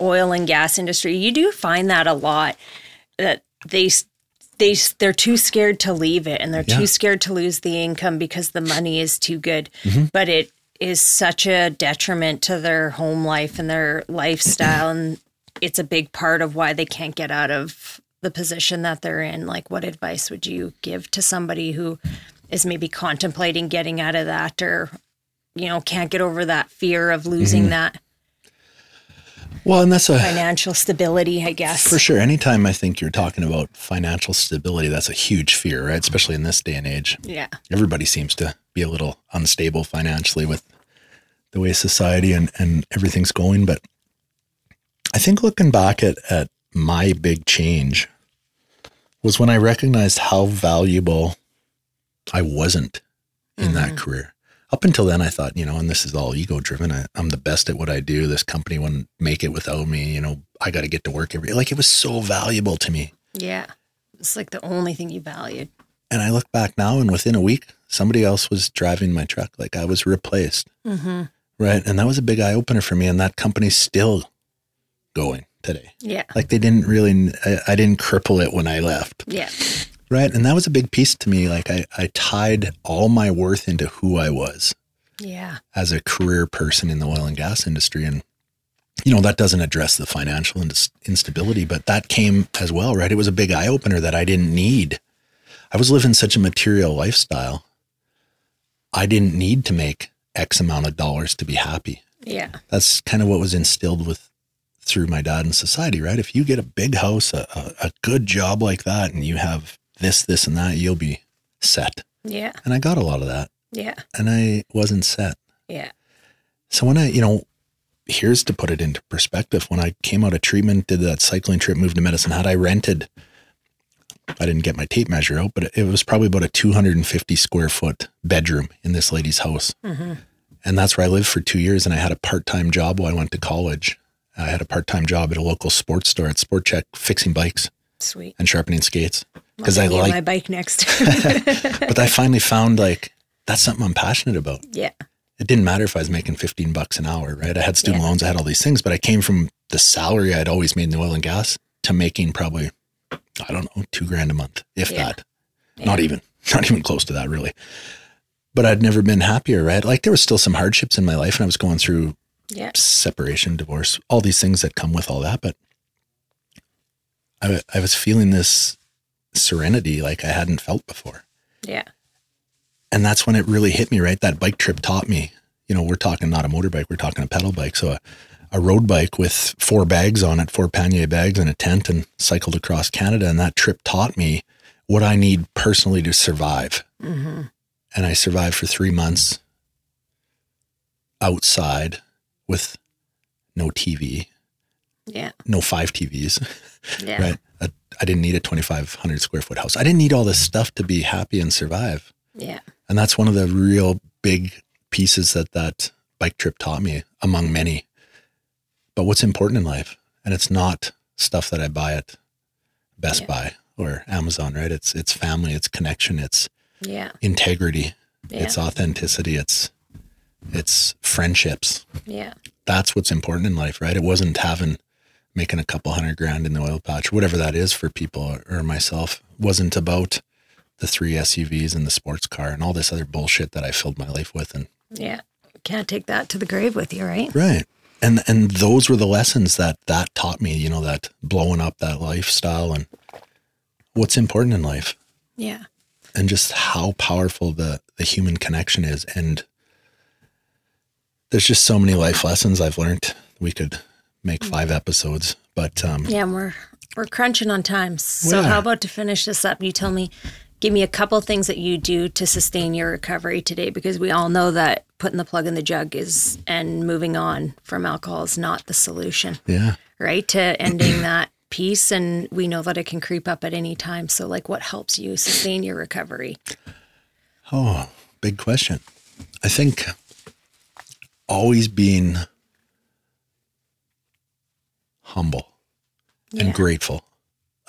oil and gas industry? You do find that a lot that they they they're too scared to leave it and they're Yeah. too scared to lose the income because the money is too good. Mm-hmm. But it is such a detriment to their home life and their lifestyle and it's a big part of why they can't get out of the position that they're in. Like what advice would you give to somebody who is maybe contemplating getting out of that or you know can't get over that fear of losing Mm-hmm. that Well, and that's a, financial stability, I guess. For sure. Anytime I think you're talking about financial stability, that's a huge fear, right? Especially in this day and age. Yeah. Everybody seems to be a little unstable financially with the way society and, and everything's going. But I think looking back at, at my big change was when I recognized how valuable I wasn't in that mm-hmm. career. Up until then, I thought, you know, and this is all ego driven. I, I'm the best at what I do. This company wouldn't make it without me. You know, I got to get to work every like it was so valuable to me. Yeah. It's like the only thing you valued. And I look back now, and within a week, somebody else was driving my truck. Like I was replaced. Mm-hmm. Right. And that was a big eye opener for me. And that company's still going today. Yeah. Like they didn't really, I, I didn't cripple it when I left. Yeah. Right. And that was a big piece to me. Like I, I tied all my worth into who I was Yeah. as a career person in the oil and gas industry. And, you know, that doesn't address the financial instability, but that came as well, right? It was a big eye opener that I didn't need. I was living such a material lifestyle. I didn't need to make X amount of dollars to be happy. Yeah. That's kind of what was instilled with through my dad in society, right? If you get a big house, a, a, a good job like that, and you have this, this, and that, you'll be set. Yeah. And I got a lot of that, Yeah. and I wasn't set. Yeah. So when I, you know, here's to put it into perspective. When I came out of treatment, did that cycling trip, moved to Medicine Hat, I rented. I didn't get my tape measure out, but it was probably about a 250 square foot bedroom in this lady's house. Mm-hmm. And that's where I lived for two years. And I had a part time job while I went to college. I had a part time job at a local sports store at Sport Chek, fixing bikes Sweet. and sharpening skates. Because I like, my bike next. but I finally found like that's something I'm passionate about. yeah. It didn't matter if I was making 15 bucks an hour, right? I had student Yeah. loans, I had all these things, but I came from the salary I'd always made in the oil and gas to making probably, I don't know, two grand a month, if Yeah. that. Not even, not even close to that, really. But I'd never been happier, right? Like there was still some hardships in my life, and I was going through Yeah. separation, divorce, all these things that come with all that. But I, I was feeling this serenity like I hadn't felt before. Yeah. And that's when it really hit me, right? That bike trip taught me, you know, we're talking not a motorbike, we're talking a pedal bike. So a, a road bike with four bags on it, four pannier bags and a tent and cycled across Canada. And that trip taught me what I need personally to survive. Mm-hmm. And I survived for three months outside with no TV, Yeah. no five TVs, Yeah. right? I, I didn't need a 2,500 square foot house. I didn't need all this stuff to be happy and survive. Yeah. And that's one of the real big pieces that that bike trip taught me, among many. But what's important in life, and it's not stuff that I buy at Best Yeah. Buy or Amazon, right? It's it's family, it's connection, it's Yeah. integrity, Yeah. it's authenticity, it's it's friendships. Yeah. That's what's important in life, right? It wasn't having making a couple hundred grand in the oil patch, whatever that is for people or myself. Wasn't about the three SUVs and the sports car and all this other bullshit that I filled my life with. And Yeah. Can't take that to the grave with you, right? right. And and those were the lessons that that taught me, you know, that blowing up that lifestyle and what's important in life Yeah. and just how powerful the the human connection is and there's just so many life lessons I've learned. We could make five episodes, but um Yeah, we're we're crunching on time. So are. how about to finish this up? You tell me, give me a couple things that you do to sustain your recovery today, because we all know that putting the plug in the jug is and moving on from alcohol is not the solution, yeah. right? To ending that piece, and we know that it can creep up at any time. So, like, what helps you sustain your recovery? Oh, big question. I think always being humble Yeah. and grateful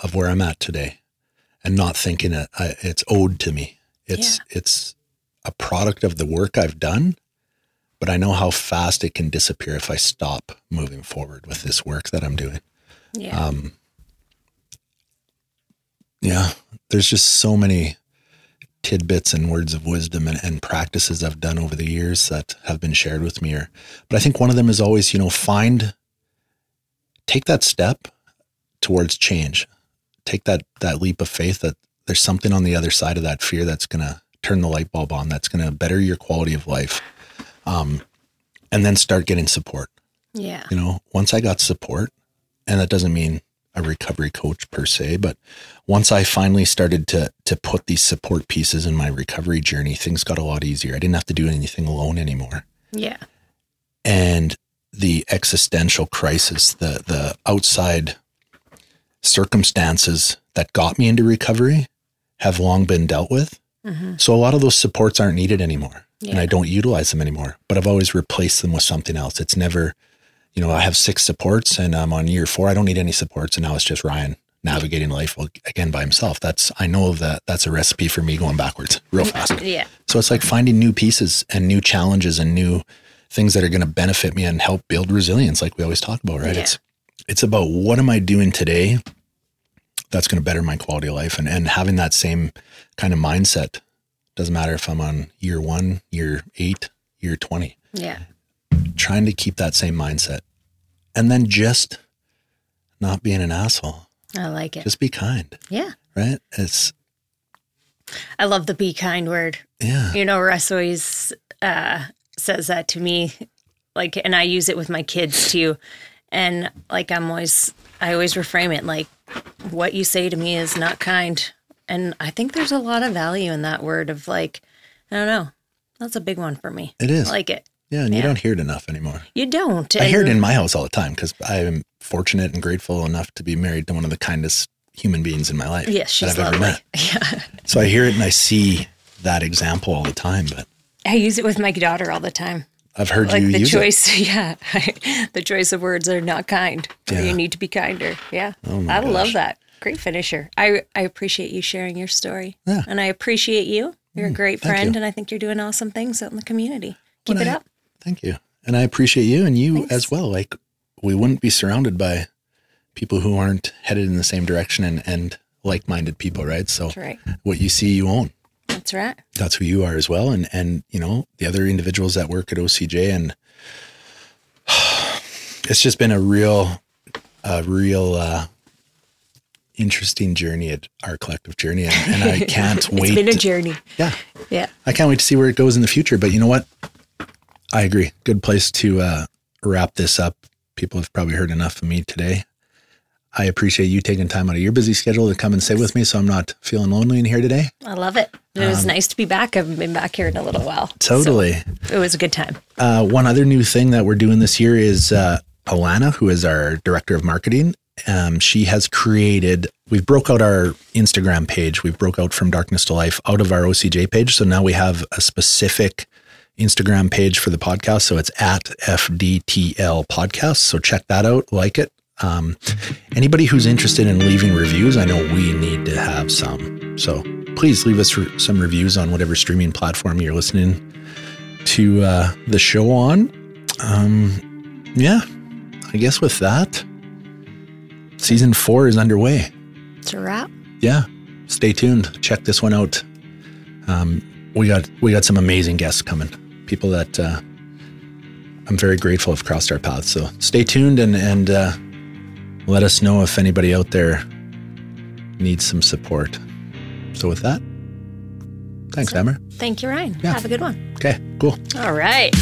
of where I'm at today and not thinking it, I, it's owed to me. It's it's a product of the work I've done, but I know how fast it can disappear if I stop moving forward with this work that I'm doing. Yeah, Um, Yeah, there's just so many tidbits and words of wisdom and, and practices I've done over the years that have been shared with me. Or, but I think one of them is always, you know, find, take that step towards change. Take that that leap of faith that there's something on the other side of that fear that's going to turn the light bulb on. That's going to better your quality of life. Um, and then start getting support yeah, you know once i got support and that doesn't mean a recovery coach per se but once i finally started to to put these support pieces in my recovery journey things got a lot easier i didn't have to do anything alone anymore yeah, and the existential crisis the the outside circumstances that got me into recovery have long been dealt with. Mm-hmm. So a lot of those supports aren't needed anymore and i don't utilize them anymore but i've always replaced them with something else. It's never you know i have six supports and i'm on year four. I don't need any supports and now it's just ryan navigating life again by himself. That's i know that that's a recipe for me going backwards real fast. Yeah, so it's like finding new pieces and new challenges and new things that are going to benefit me and help build resilience, like we always talk about, right? Yeah. It's it's about what am I doing today that's going to better my quality of life and and having that same kind of mindset. Doesn't matter if I'm on year one, year eight, year twenty. yeah, Trying to keep that same mindset, and then just not being an asshole. I like it. Just be kind, Yeah, right? It's I love the be kind word. yeah, You know, Russ always uh, says that to me, like, and I use it with my kids too. And like, I'm always, I always reframe it like, what you say to me is not kind. And I think there's a lot of value in that word of like, I don't know, that's a big one for me. it is. I like it. Yeah, and you don't hear it enough anymore. You don't. I hear it in my house all the time because I am fortunate and grateful enough to be married to one of the kindest human beings in my life Yes, she's that I've lovely. ever met. Yeah. So I hear it and I see that example all the time. But I use it with my daughter all the time. I've heard Like you the use choice, yeah. the choice of words are not kind. Yeah. You need to be kinder. Yeah. Oh I love that. Great finisher. I, I appreciate you sharing your story. Yeah. Mm, And I appreciate you. You're a great friend, you. and I think you're doing awesome things out in the community. Keep Well, it I- up. Thank you, and I appreciate you and you as well. Like we wouldn't be surrounded by people who aren't headed in the same direction and and like-minded people, right? So right. what you see, you own. That's right. that's who you are as well. And and you know the other individuals that work at OCJ and it's just been a real a real uh interesting journey at our collective journey. And, and I can't wait It's been a to- journey. yeah. Yeah. I can't wait to see where it goes in the future. But you know what? I agree. Good place to uh wrap this up. People have probably heard enough of me today I appreciate you taking time out of your busy schedule to come and sit with me so I'm not feeling lonely in here today I love it. It was nice to be back. I haven't been back here in a little while. So Um, totally it was a good time. Uh, one other new thing that we're doing this year is uh, Alana, who is our director of marketing. Um, she has created. We've broke out our Instagram page. We've broke out from darkness to life out of our OCJ page. So now we have a specific Instagram page for the podcast. So it's at FDTL podcast. So check that out. Like it. Um, anybody who's interested in leaving reviews, I know we need to have some. So please leave us re- some reviews on whatever streaming platform you're listening to uh, the show on. Um, yeah, I guess with that, season four is underway. It's a wrap. Yeah, stay tuned. Check this one out. Um, we got we got some amazing guests coming. People that uh, I'm very grateful have crossed our paths. So stay tuned and and uh, let us know if anybody out there needs some support. So with that, thanks, Amber. Thank you, Ryan. Yeah. Have a good one. Okay, cool. All right.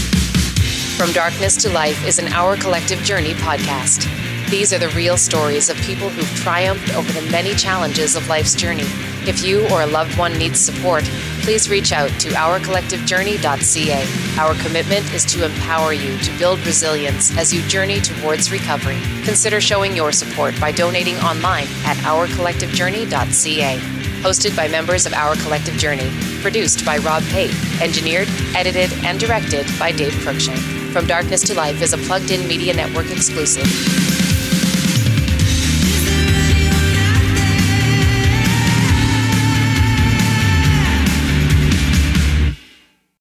From Darkness to Life is an Our Collective Journey podcast. These are the real stories of people who've triumphed over the many challenges of life's journey. If you or a loved one needs support, please reach out to ourcollectivejourney.ca. Our commitment is to empower you to build resilience as you journey towards recovery. Consider showing your support by donating online at ourcollectivejourney.ca. Hosted by members of Our Collective Journey. Produced by Rob Pate. Engineered, edited, and directed by Dave Cruikshank. From Darkness to Life is a plugged in media network exclusive.